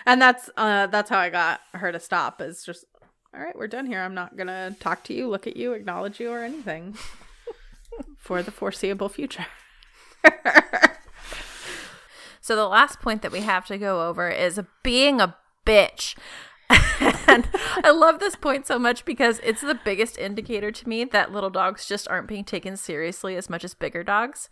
and that's uh that's how I got her to stop is just all right, we're done here. I'm not going to talk to you, look at you, acknowledge you or anything for the foreseeable future. So the last point that we have to go over is being a bitch. and I love this point so much because it's the biggest indicator to me that little dogs just aren't being taken seriously as much as bigger dogs.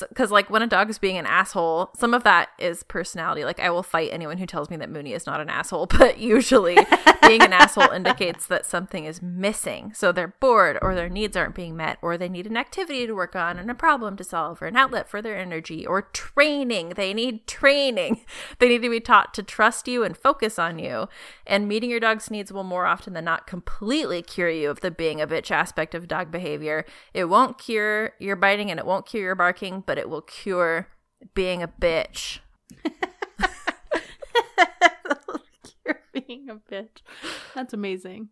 Because, like, when a dog is being an asshole, some of that is personality. Like, I will fight anyone who tells me that Mooney is not an asshole, but usually being an asshole indicates that something is missing. So they're bored, or their needs aren't being met, or they need an activity to work on, and a problem to solve, or an outlet for their energy, or training. They need training. They need to be taught to trust you and focus on you. And meeting your dog's needs will more often than not completely cure you of the being a bitch aspect of dog behavior. It won't cure your biting and it won't cure your barking, but it will cure being a bitch. You're being a bitch. That's amazing.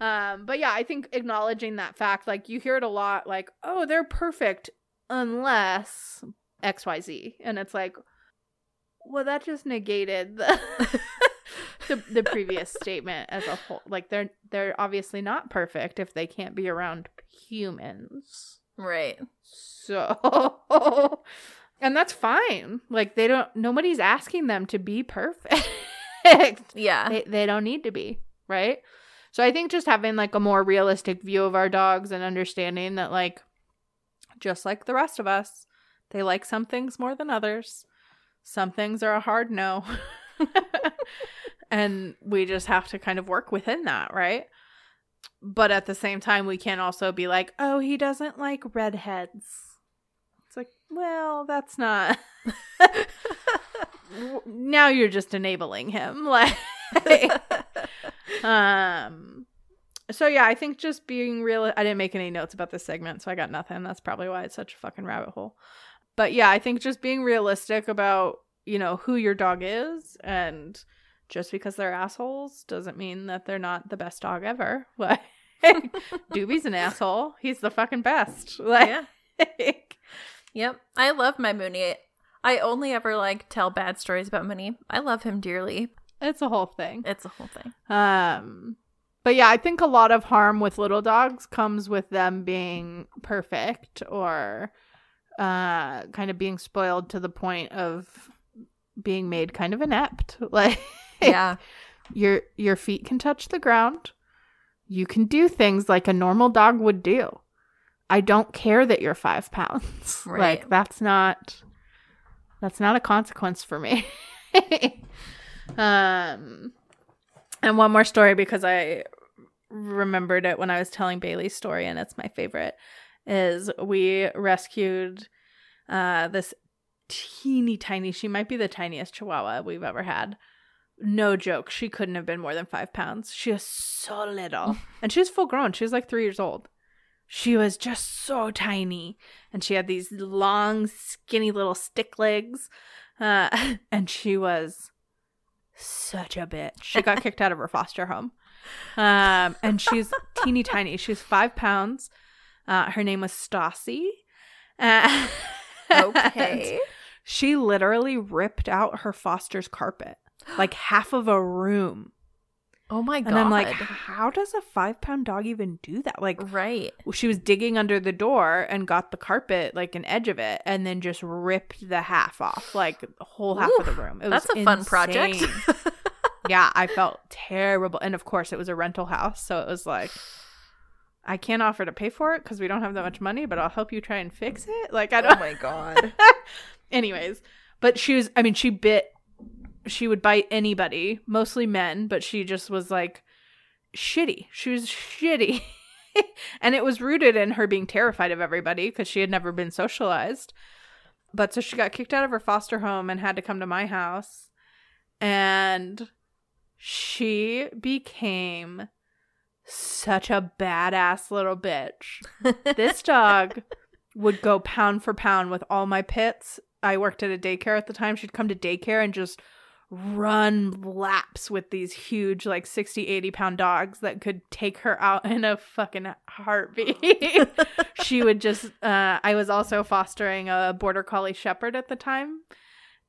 Um, but yeah, I think acknowledging that fact, like you hear it a lot, like, oh, they're perfect unless XYZ. And it's like, well, that just negated the the, the previous statement as a whole. Like they're they're obviously not perfect if they can't be around humans. Right. So, and that's fine. Like they don't. Nobody's asking them to be perfect. Yeah. they they don't need to be right. So I think just having like a more realistic view of our dogs and understanding that like, just like the rest of us, they like some things more than others. Some things are a hard no. and we just have to kind of work within that, right? But at the same time, we can also be like, oh, he doesn't like redheads. It's like, well, that's not. now you're just enabling him. Like, um. So yeah, I think just being real. I didn't make any notes about this segment, so I got nothing. That's probably why it's such a fucking rabbit hole. But yeah, I think just being realistic about you know who your dog is, and just because they're assholes doesn't mean that they're not the best dog ever. Like, Doobie's an asshole. He's the fucking best. Like, Yeah. Yep. I love my Mooney. I only ever like tell bad stories about Mooney. I love him dearly. it's a whole thing. It's a whole thing. Um, but yeah, I think a lot of harm with little dogs comes with them being perfect or uh kind of being spoiled to the point of being made kind of inept. Like Yeah. your your feet can touch the ground. You can do things like a normal dog would do. I don't care that you're five pounds. Right. Like that's not that's not a consequence for me. um and one more story because I remembered it when I was telling Bailey's story and it's my favorite is we rescued uh this teeny tiny she might be the tiniest chihuahua we've ever had no joke she couldn't have been more than five pounds. She was so little. And she was full grown. She was like three years old. She was just so tiny. And she had these long skinny little stick legs. Uh, and she was such a bitch. She got kicked out of her foster home. Um, and she's teeny tiny. She's five pounds. Uh, her name was stassi. Uh, Okay. she literally ripped out her foster's carpet, like half of a room. Oh my god. And I'm like, how does a five pound dog even do that? Like, right. she was digging under the door and got the carpet, like an edge of it, and then just ripped the half off, like the whole half of the room. It was That's a fun project. yeah, I felt terrible. And of course, it was a rental house. So it was like, I can't offer to pay for it because we don't have that much money, but I'll help you try and fix it. Like, I oh don't. oh my god. Anyways, but she was, I mean, she bit, she would bite anybody, mostly men, but she just was like shitty. She was shitty. and it was rooted in her being terrified of everybody because she had never been socialized. But so she got kicked out of her foster home and had to come to my house. And she became such a badass little bitch. this dog would go pound for pound with all my pits. I worked at a daycare at the time. She'd come to daycare and just run laps with these huge, like 60, 80 pound dogs that could take her out in a fucking heartbeat. she would just, uh, I was also fostering a border collie shepherd at the time.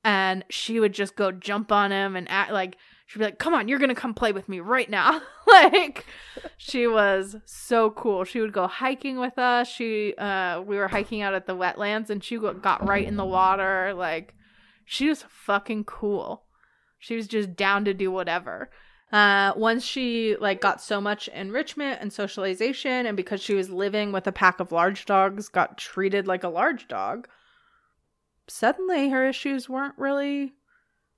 And she would just go jump on him and act like, she'd be like, come on, you're to come play with me right now. like, she was so cool. She would go hiking with us. She, uh, we were hiking out at the wetlands and she got right in the water. Like, she was fucking cool. She was just down to do whatever. Uh, once she like got so much enrichment and socialization, and because she was living with a pack of large dogs, got treated like a large dog. Suddenly, her issues weren't really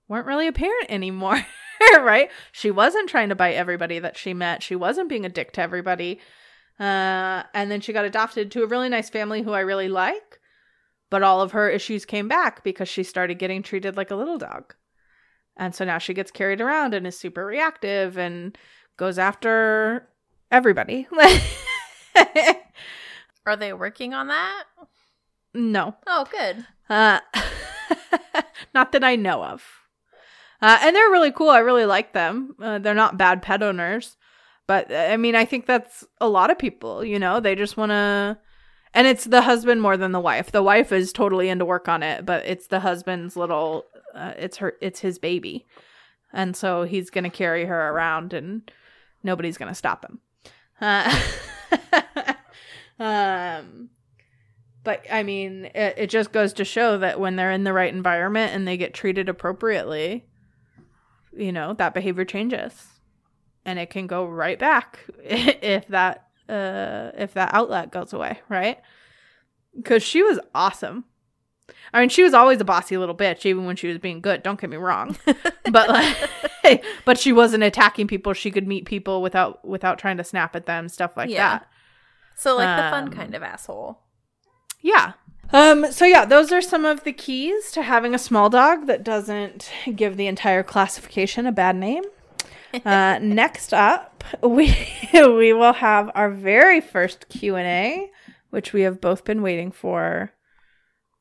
weren't really apparent anymore, right? She wasn't trying to bite everybody that she met. She wasn't being a dick to everybody. Uh, and then she got adopted to a really nice family who I really like. But all of her issues came back because she started getting treated like a little dog. And so now she gets carried around and is super reactive and goes after everybody. Are they working on that? no. Oh, good. Uh, not that I know of. Uh, and they're really cool. I really like them. Uh, they're not bad pet owners. But uh, I mean, I think that's a lot of people, you know, they just want to. And it's the husband more than the wife. The wife is totally into work on it, but it's the husband's little, uh, it's her, it's his baby. And so he's going to carry her around and nobody's going to stop him. Uh, um, but I mean, it, it just goes to show that when they're in the right environment and they get treated appropriately, you know, that behavior changes. And it can go right back if that uh if that outlet goes away, right? Cuz she was awesome. I mean, she was always a bossy little bitch even when she was being good, don't get me wrong. but like but she wasn't attacking people. She could meet people without without trying to snap at them, stuff like Yeah. that. So like the fun Um, kind of asshole. Yeah. Um, so yeah, those are some of the keys to having a small dog that doesn't give the entire classification a bad name. Uh, next up, we we will have our very first Q and A, which we have both been waiting for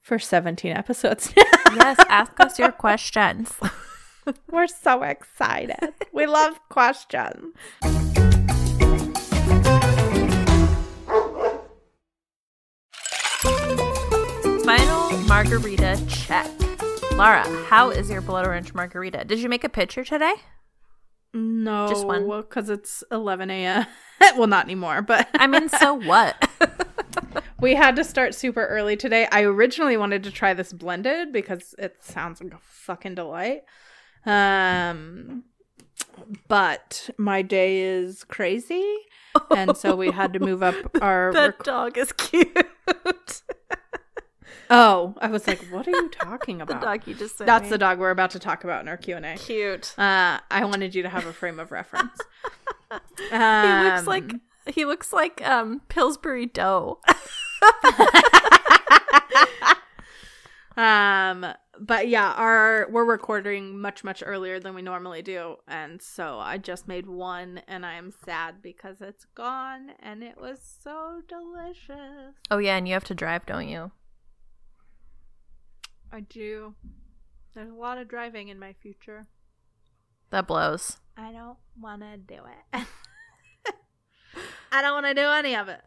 for 17 episodes. yes, ask us your questions. We're so excited. We love questions. Final margarita check. Laura, how is your blood orange margarita? Did you make a picture today? No, Just one? because it's 11 a.m. well, not anymore, but I mean, so what? We had to start super early today. I originally wanted to try this blended because it sounds like a fucking delight. Um, but my day is crazy, and so we had to move up our. that rec- dog is cute. oh, I was like, what are you talking about?" the dog you just sent That's me. the dog we're about to talk about in our Q and A. cute. Uh, I wanted you to have a frame of reference. He looks Um, like he looks like um Pillsbury dough. um but yeah our we're recording much much earlier than we normally do. And so i just made one and i am sad because it's gone and it was so delicious. Oh yeah, and you have to drive, don't you? i do. There's a lot of driving in my future. That blows. i don't want to do it. I don't want to do any of it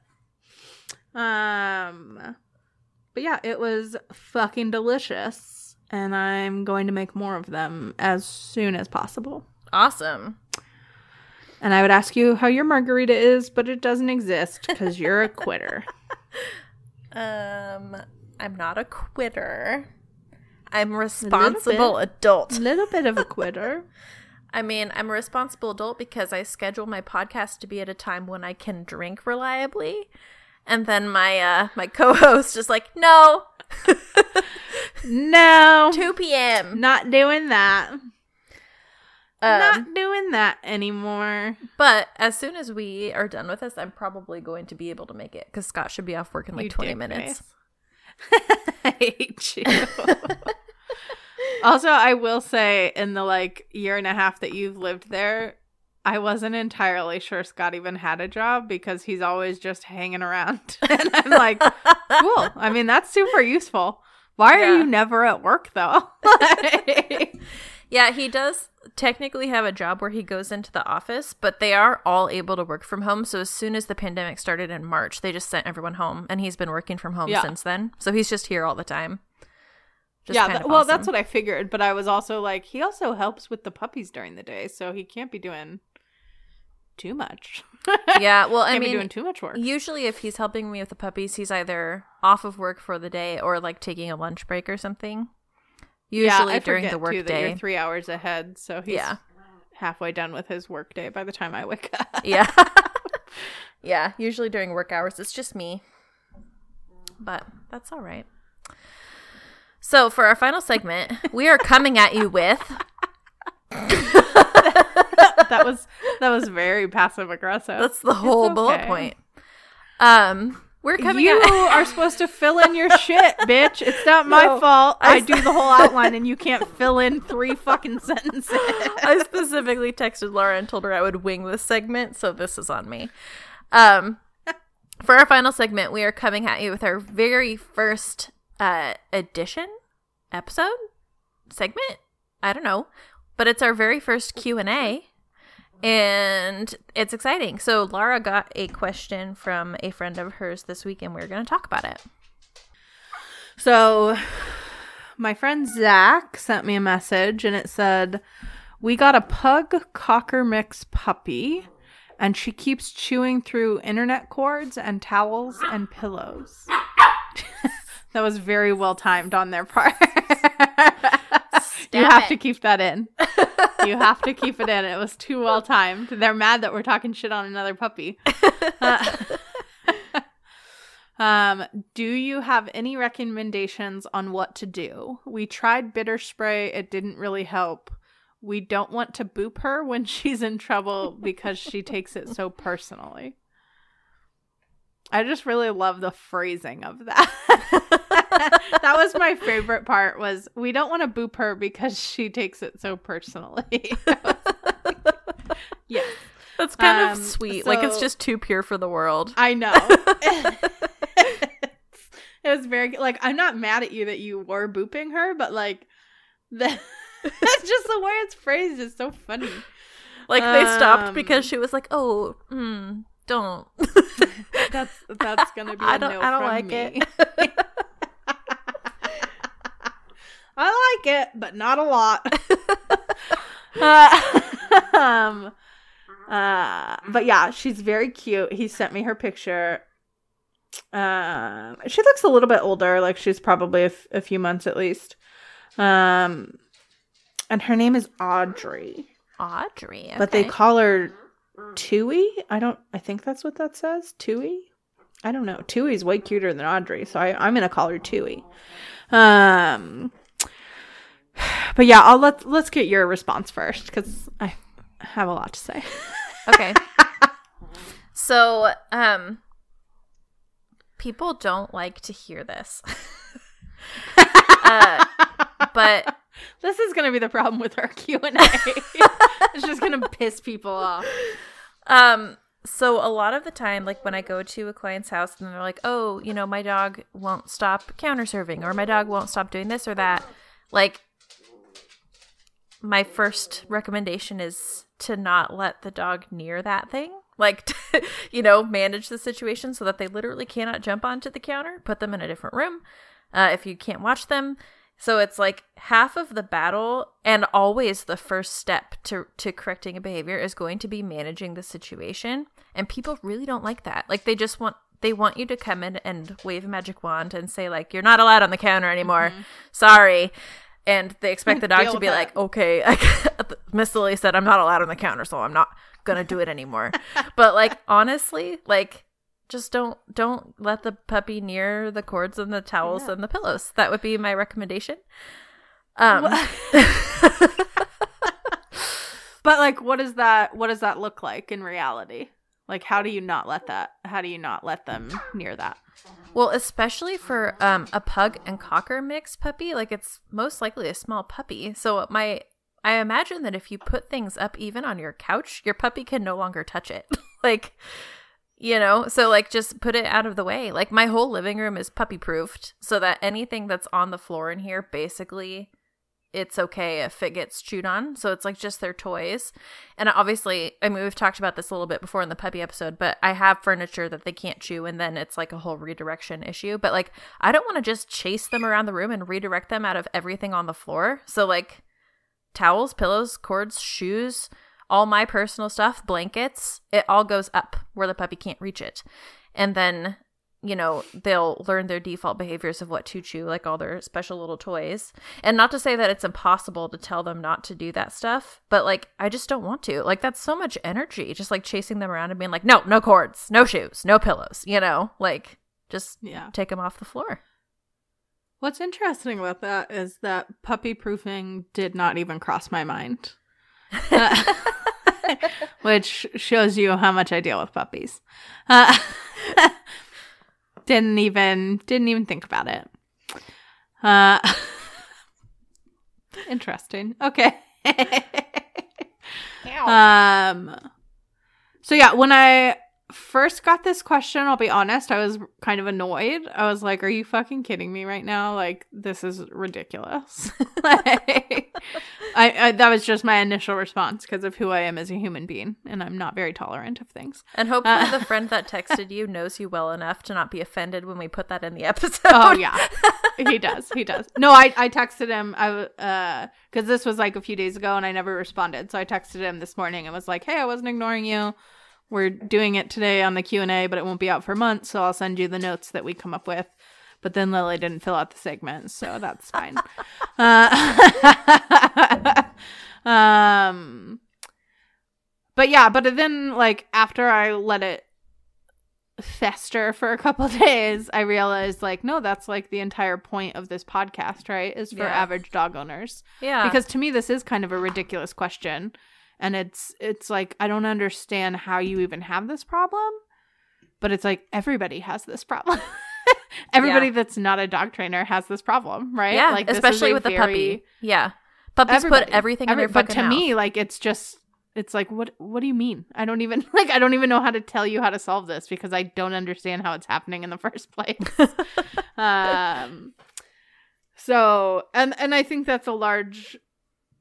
um but yeah it was fucking delicious and i'm going to make more of them as soon as possible Awesome. And I would ask you how your margarita is, but it doesn't exist because you're a quitter. Um, I'm not a quitter. I'm a responsible adult. A little bit of a quitter. I mean, I'm a responsible adult because I schedule my podcast to be at a time when I can drink reliably. And then my uh my co-host just like, "No, No, 2 p.m." not doing that. Um, not doing that anymore. but as soon as we are done with this, I'm probably going to be able to make it cuz Scott should be off work in like You 20 minutes. I hate you. also, I will say, in the like year and a half that you've lived there, I wasn't entirely sure Scott even had a job because he's always just hanging around. and I'm like, cool. I mean, that's super useful. Why are Yeah. you never at work though? Yeah, he does technically have a job where he goes into the office, but they are all able to work from home. So as soon as the pandemic started in March, they just sent everyone home, and he's been working from home Yeah. since then. So he's just here all the time. Just yeah, th- well, awesome. that's what I figured. But I was also like, he also helps with the puppies during the day, so he can't be doing too much. yeah. Well, I mean, doing too much work. usually if he's helping me with the puppies, he's either off of work for the day or like taking a lunch break or something. Usually I during the work that day. you're three hours ahead, so he's Yeah. halfway done with his work day by the time I wake up. yeah. yeah. Usually during work hours, it's just me. But that's all right. So, for our final segment, we are coming at you with that was that was very passive aggressive. that's the whole bullet point. Um, we're coming you at are supposed to fill in your shit, bitch. It's not my No, fault. I do the whole outline and you can't fill in three fucking sentences. I specifically texted Laura and told her I would wing this segment, so this is on me. Um, for our final segment, we are coming at you with our very first uh, edition episode segment. I don't know, but it's our very first Q and A, and it's exciting. So Laura got a question from a friend of hers this week, and we're going to talk about it. So, my friend Zach sent me a message and it said, We got a pug cocker mix puppy, and she keeps chewing through internet cords and towels and pillows. that was very well timed on their part. you have it. to keep that in. You have to keep it in. It was too well timed. They're mad that we're talking shit on another puppy. Uh, um, do you have any recommendations on what to do? We tried bitter spray, it didn't really help. We don't want to boop her when she's in trouble because she takes it so personally. I just really love the phrasing of that. That was my favorite part was we don't want to boop her because she takes it so personally. yes. That's kind Um, of sweet. like it's just too pure for the world. I know. it was very like I'm not mad at you that you were booping her, but like the it's just the way it's phrased is so funny. Like they stopped Um, because she was like, "Oh, mm, don't." That's that's gonna be a I don't- no I don't like me. it. I like it, but not a lot. Uh, um, uh, but yeah, she's very cute. He sent me her picture. Um, she looks a little bit older, like she's probably a, f- a few months at least. Um, and her name is Audrey. Audrey. But they call her Tui. I don't. I think that's what that says. Tui. I don't know. Tui's way cuter than Audrey, so I, I'm gonna call her Tui. Um. But yeah, I'll let let's get your response first because I have a lot to say. Okay. so, um, people don't like to hear this. uh, but this is gonna be the problem with our Q and A. It's just gonna piss people off. Um, so a lot of the time, like when I go to a client's house and they're like, "Oh, you know, my dog won't stop counter surfing, or my dog won't stop doing this or that," like my first recommendation is to not let the dog near that thing. Like, to, you know, manage the situation so that they literally cannot jump onto the counter. Put them in a different room uh, if you can't watch them. So it's like half of the battle and always the first step to to correcting a behavior is going to be managing the situation. And people really don't like that. Like they just want they want you to come in and wave a magic wand and say like you're not allowed on the counter anymore. Mm-hmm. Sorry. And they expect the dog to be that. like, okay, Miss Lily said I'm not allowed on the counter, so I'm not gonna do it anymore. but like honestly, like just don't don't let the puppy near the cords and the towels Yeah. and the pillows. That would be my recommendation. Um, But like, what does that? What does that look like in reality? Like, how do you not let that? How do you not let them near that? well, especially for um, a pug and cocker mix puppy, like it's most likely a small puppy. So my I imagine that if you put things up even on your couch, your puppy can no longer touch it. like you know, so like just put it out of the way. Like my whole living room is puppy proofed so that anything that's on the floor in here basically it's okay if it gets chewed on. So it's like just their toys. And obviously, I mean, we've talked about this a little bit before in the puppy episode, but I have furniture that they can't chew, and then it's like a whole redirection issue. But like, I don't want to just chase them around the room and redirect them out of everything on the floor. So, like, towels, pillows, cords, shoes, all my personal stuff, blankets, it all goes up where the puppy can't reach it. And then, you know, they'll learn their default behaviors of what to chew, like all their special little toys. And not to say that it's impossible to tell them not to do that stuff, but like, I just don't want to. Like, that's so much energy, just like chasing them around and being like, no, no cords, no shoes, no pillows, you know, like, just Yeah. take them off the floor. What's interesting about that is that puppy proofing did not even cross my mind. Uh, which shows you how much I deal with puppies. Uh, didn't even didn't even think about it. Uh, interesting. Okay. um. So yeah, when I first got this question, I'll be honest, I was kind of annoyed. I was like, "Are you fucking kidding me right now? Like, this is ridiculous." like, I, I that was just my initial response because of who I am as a human being, and I'm not very tolerant of things. And hopefully, Uh, the friend that texted you knows you well enough to not be offended when we put that in the episode. Oh yeah, he does. He does. No, I I texted him. I w- uh because this was like a few days ago, and I never responded. So I texted him this morning and was like, "Hey, I wasn't ignoring you. We're doing it today on the Q and A, but it won't be out for months. So I'll send you the notes that we come up with." But then Lily didn't fill out the segment, so that's fine. uh, um, but yeah, but then like after I let it fester for a couple days, I realized like, no, that's like the entire point of this podcast, right? Is for Yeah. average dog owners. yeah. Because to me this is kind of a ridiculous question. And it's it's like I don't understand how you even have this problem. But it's like everybody has this problem. everybody Yeah. that's not a dog trainer has this problem, right? yeah, like especially with the very- puppy. Yeah, puppies Everybody. put everything Every- in their but to mouth. me like it's just it's like what what do you mean i don't even like i don't even know how to tell you how to solve this because i don't understand how it's happening in the first place um so and and i think that's a large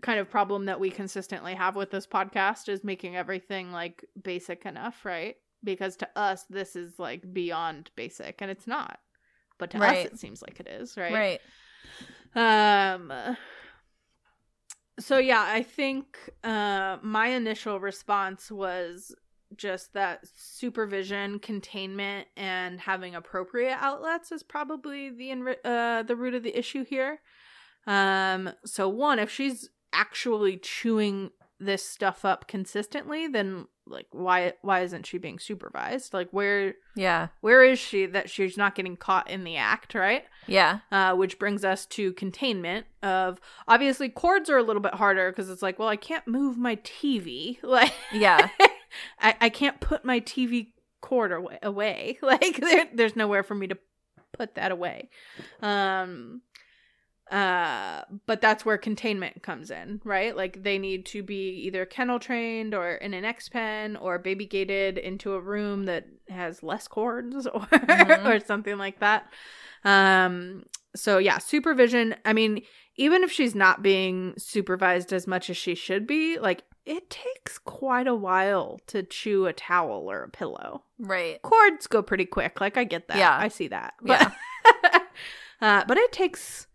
kind of problem that we consistently have with this podcast is making everything like basic enough right because to us this is like beyond basic and it's not but to Right. us it seems like it is right. Right. Um so yeah, I think uh, my initial response was just that supervision, containment, and having appropriate outlets is probably the uh, the root of the issue here. Um, so one, if she's actually chewing this stuff up consistently, then like why why isn't she being supervised? Like where Yeah. where is she that she's not getting caught in the act, right? Yeah. Uh, which brings us to containment of obviously cords are a little bit harder because it's like, well, I can't move my TV. Like Yeah. I, I can't put my TV cord away, away. like there, there's nowhere for me to put that away. Um uh but that's where containment comes in right? Like they need to be either kennel trained or in an x pen or baby gated into a room that has less cords or Mhm. or something like that. Um so yeah supervision. I mean even if she's not being supervised as much as she should be like it takes quite a while to chew a towel or a pillow. Right. cords go pretty quick. Like i get that. Yeah. i see that. But, uh, but it takes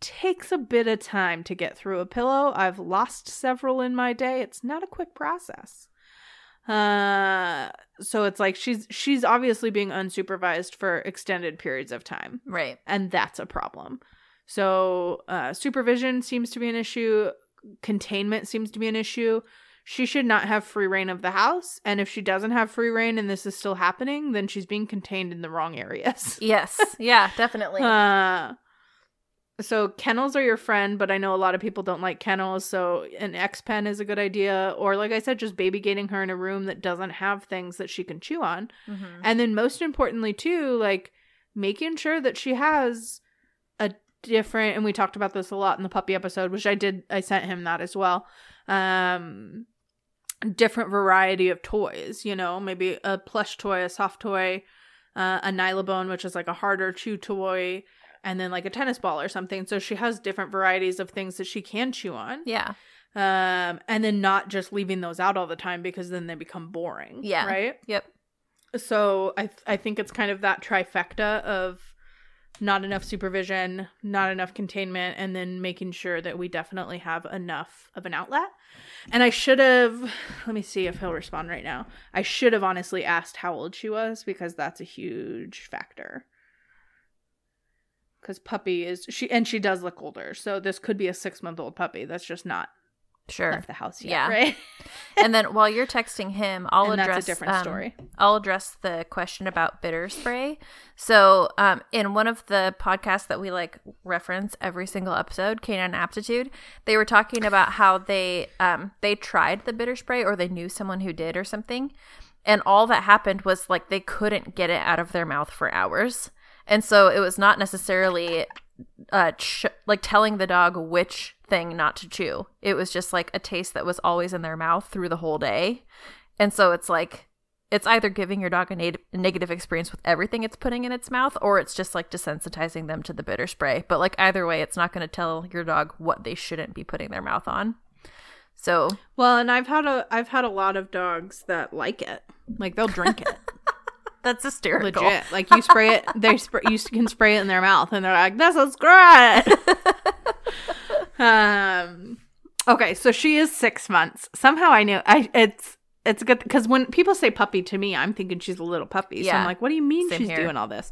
takes a bit of time to get through a pillow. I've lost several in my day. It's not a quick process. Uh so it's like she's she's obviously being unsupervised for extended periods of time. Right. and that's a problem. So uh supervision seems to be an issue. Containment seems to be an issue. She should not have free rein of the house. And if she doesn't have free rein and this is still happening then she's being contained in the wrong areas. Yes. Yeah, definitely. uh, so kennels are your friend, but I know a lot of people don't like kennels, so an X pen is a good idea. Or like I said, just baby gating her in a room that doesn't have things that she can chew on. Mhm. And then most importantly too, like making sure that she has a different and we talked about this a lot in the puppy episode, which I did I sent him that as well. Um different variety of toys, you know, maybe a plush toy, a soft toy, uh, a nylabone, which is like a harder chew toy, and then like a tennis ball or something. So she has different varieties of things that she can chew on. Yeah. Um, and then not just leaving those out all the time because then they become boring. Yeah. Right. Yep. So I th- I think it's kind of that trifecta of not enough supervision, not enough containment, and then making sure that we definitely have enough of an outlet. And I should have let me see if he'll respond right now. I should have honestly asked how old she was because that's a huge factor. Cuz puppy is she and she does look older. So this could be a 6-month-old puppy that's just not Sure. left the house yet, Yeah. right? and then while you're texting him, I'll and address a different um, story. I'll address the question about bitter spray. So, um, in one of the podcasts that we like reference every single episode, Canine Aptitude, they were talking about how they um they tried the bitter spray or they knew someone who did or something, and all that happened was like they couldn't get it out of their mouth for hours, and so it was not necessarily uh ch- like telling the dog which thing not to chew. It was just like a taste that was always in their mouth through the whole day. And so it's like it's either giving your dog a, negative experience with everything it's putting in its mouth or it's just like desensitizing them to the bitter spray. But like either way, it's not going to tell your dog what they shouldn't be putting their mouth on. So, Well, and I've had a I've had a lot of dogs that like it. Like they'll drink it. That's hysterical. Legit. Like you spray it, they spray you can spray it in their mouth and they're like, "This is great." um Okay, so she is 6 months. Somehow I knew I it's it's good cuz when people say puppy to me, I'm thinking she's a little puppy. So I'm like, "What do you mean Same she's here. doing all this?"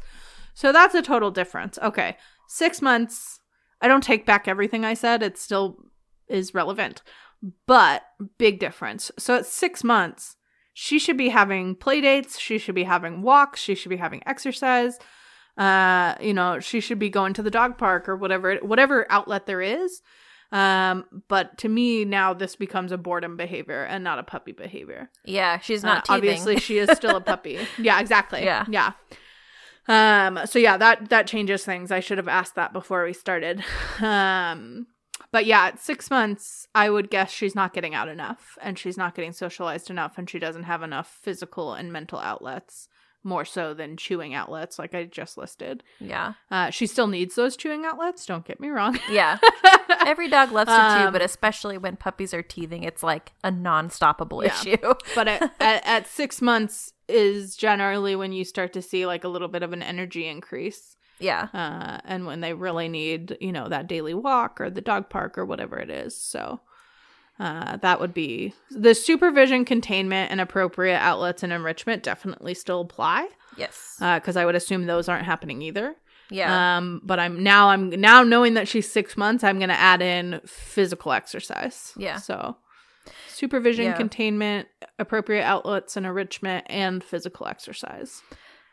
So that's a total difference. Okay. 6 months. I don't take back everything I said. It still is relevant. But big difference. So at 6 months, she should be having play dates she should be having walks. She should be having exercise. Uh you know she should be going to the dog park or whatever whatever outlet there is. Um but to me now this becomes a boredom behavior and not a puppy behavior. Yeah, she's Uh, not teething. obviously she is still a puppy. Yeah exactly. Yeah. yeah. Um so yeah that that changes things. I should have asked that before we started. Um but yeah at six months i would guess she's not getting out enough and she's not getting socialized enough and she doesn't have enough physical and mental outlets more so than chewing outlets like i just listed yeah. uh she still needs those chewing outlets don't get me wrong Yeah. Every dog loves to chew, Um, but especially when puppies are teething, it's like a non-stoppable Yeah. issue. but at, at, at six months is generally when you start to see like a little bit of an energy increase yeah. uh, and when they really need you know that daily walk or the dog park or whatever it is so Uh, that would be the supervision, containment, and appropriate outlets and enrichment definitely still apply Yes. because I would assume those aren't happening either. yeah. Um, but I'm now I'm now knowing that she's six months. I'm gonna add in physical exercise. Yeah. So supervision, Yeah. containment, appropriate outlets and enrichment, and physical exercise.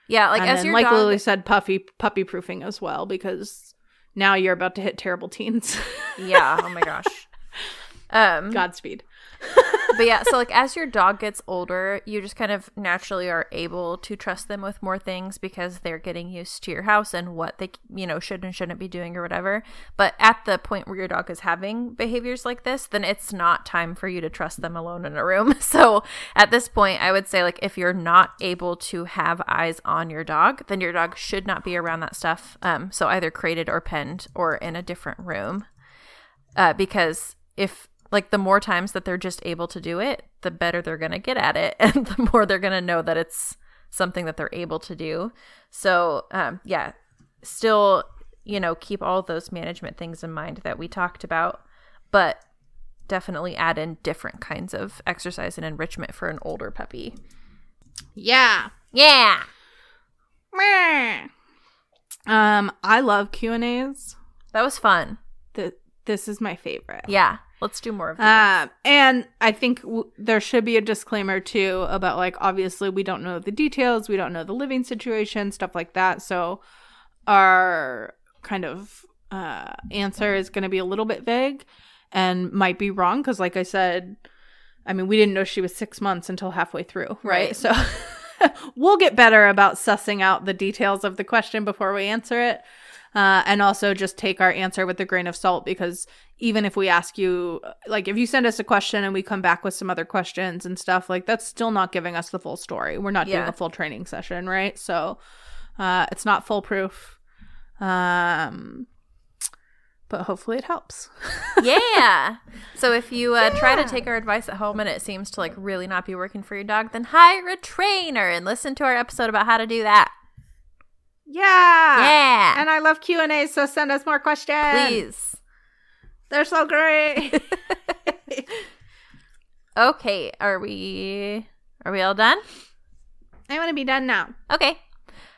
Yeah. Like and as then, your like dog. Lily said, puppy puppy proofing as well because now you're about to hit terrible teens. yeah. Oh my gosh. Um. Godspeed. but yeah, so like as your dog gets older, you just kind of naturally are able to trust them with more things because they're getting used to your house and what they, you know, should and shouldn't be doing or whatever. But at the point where your dog is having behaviors like this, then it's not time for you to trust them alone in a room. So at this point, I would say like if you're not able to have eyes on your dog, then your dog should not be around that stuff. Um, so either crated or penned or in a different room. Uh, because if like the more times that they're just able to do it, the better they're going to get at it and the more they're going to know that it's something that they're able to do. So, um, yeah, still, you know, keep all those management things in mind that we talked about, but definitely add in different kinds of exercise and enrichment for an older puppy. Yeah. Yeah. Meh. Um, I love Q and A's. That was fun. Th- this is my favorite. Yeah. Let's do more of that. Um, and I think w- there should be a disclaimer too about like obviously we don't know the details, we don't know the living situation, stuff like that. So our kind of uh, answer is going to be a little bit vague and might be wrong because, like I said, I mean we didn't know she was six months until halfway through, right? Right. So we'll get better about sussing out the details of the question before we answer it. Uh, and also just take our answer with a grain of salt because even if we ask you like if you send us a question and we come back with some other questions and stuff like that's still not giving us the full story. We're not doing a full training session right? So uh it's not foolproof. Um but hopefully it helps. Yeah. So if you uh, try to take our advice at home and it seems to like really not be working for your dog, then hire a trainer and listen to our episode about how to do that. Yeah Yeah. and i love q and a so send us more questions Please. they're so great Okay, are we are we all done? i want to be done now Okay.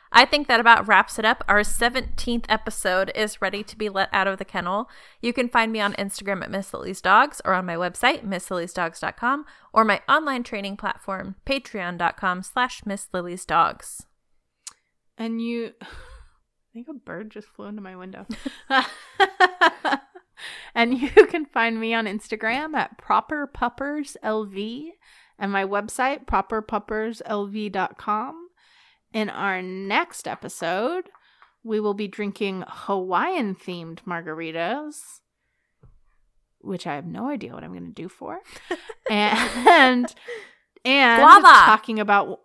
I think that about wraps it up. Our 17th episode is ready to be let out of the kennel. You can find me on Instagram at Miss Lily's Dogs or on my website, misslilysdogs.com, or my online training platform, patreon.com slash Miss Lily's Dogs. And you, I think a bird just flew into my window. and you can find me on Instagram at properpupperslv and my website properpupperslv.com. In our next episode, we will be drinking Hawaiian themed margaritas, which I have no idea what I'm going to do for. and and Guava. talking about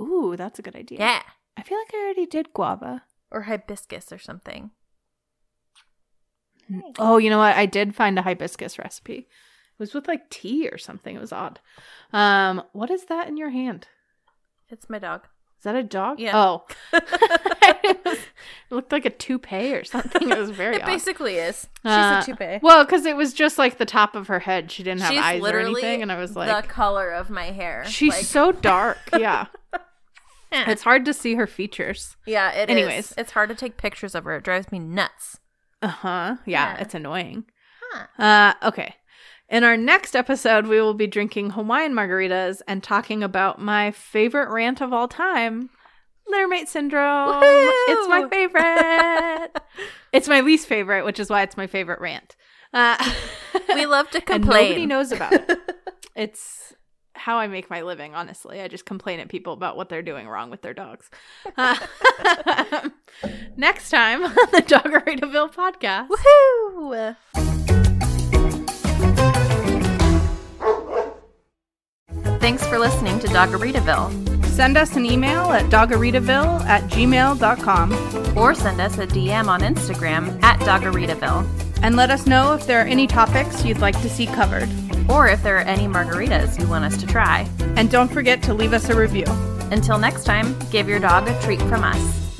Ooh, that's a good idea. Yeah. I feel like I already did guava. Or hibiscus or something. Oh, you know what? I did find a hibiscus recipe. It was with like tea or something. It was odd. Um, what is that in your hand? It's my dog. Is that a dog? Yeah. Oh, it, was- it looked like a toupee or something. It was very it odd. basically is. She's Uh, a toupee. Well, because it was just like the top of her head. She didn't have She's eyes or literally anything, and I was like, the color of my hair. she's Like, so dark. Yeah. it's hard to see her features. yeah, it is. anyways. It's hard to take pictures of her. It drives me nuts. Uh huh. Yeah, Yeah. it's annoying. Huh. Uh, okay. In our next episode, we will be drinking Hawaiian margaritas and talking about my favorite rant of all time, littermate syndrome. It's my favorite. it's my least favorite, which is why it's my favorite rant. Uh, We love to and nobody knows about it. It's how I make my living, honestly. I just complain at people about what they're doing wrong with their dogs. Uh, next time on the Doggeritaville podcast. Woohoo! Thanks for listening to Doggeritaville. Send us an email at doggeritaville at gmail.com Or send us a DM on Instagram at Doggeritaville. and let us know if there are any topics you'd like to see covered. Or if there are any margaritas you want us to try. And don't forget to leave us a review. Until next time, give your dog a treat from us.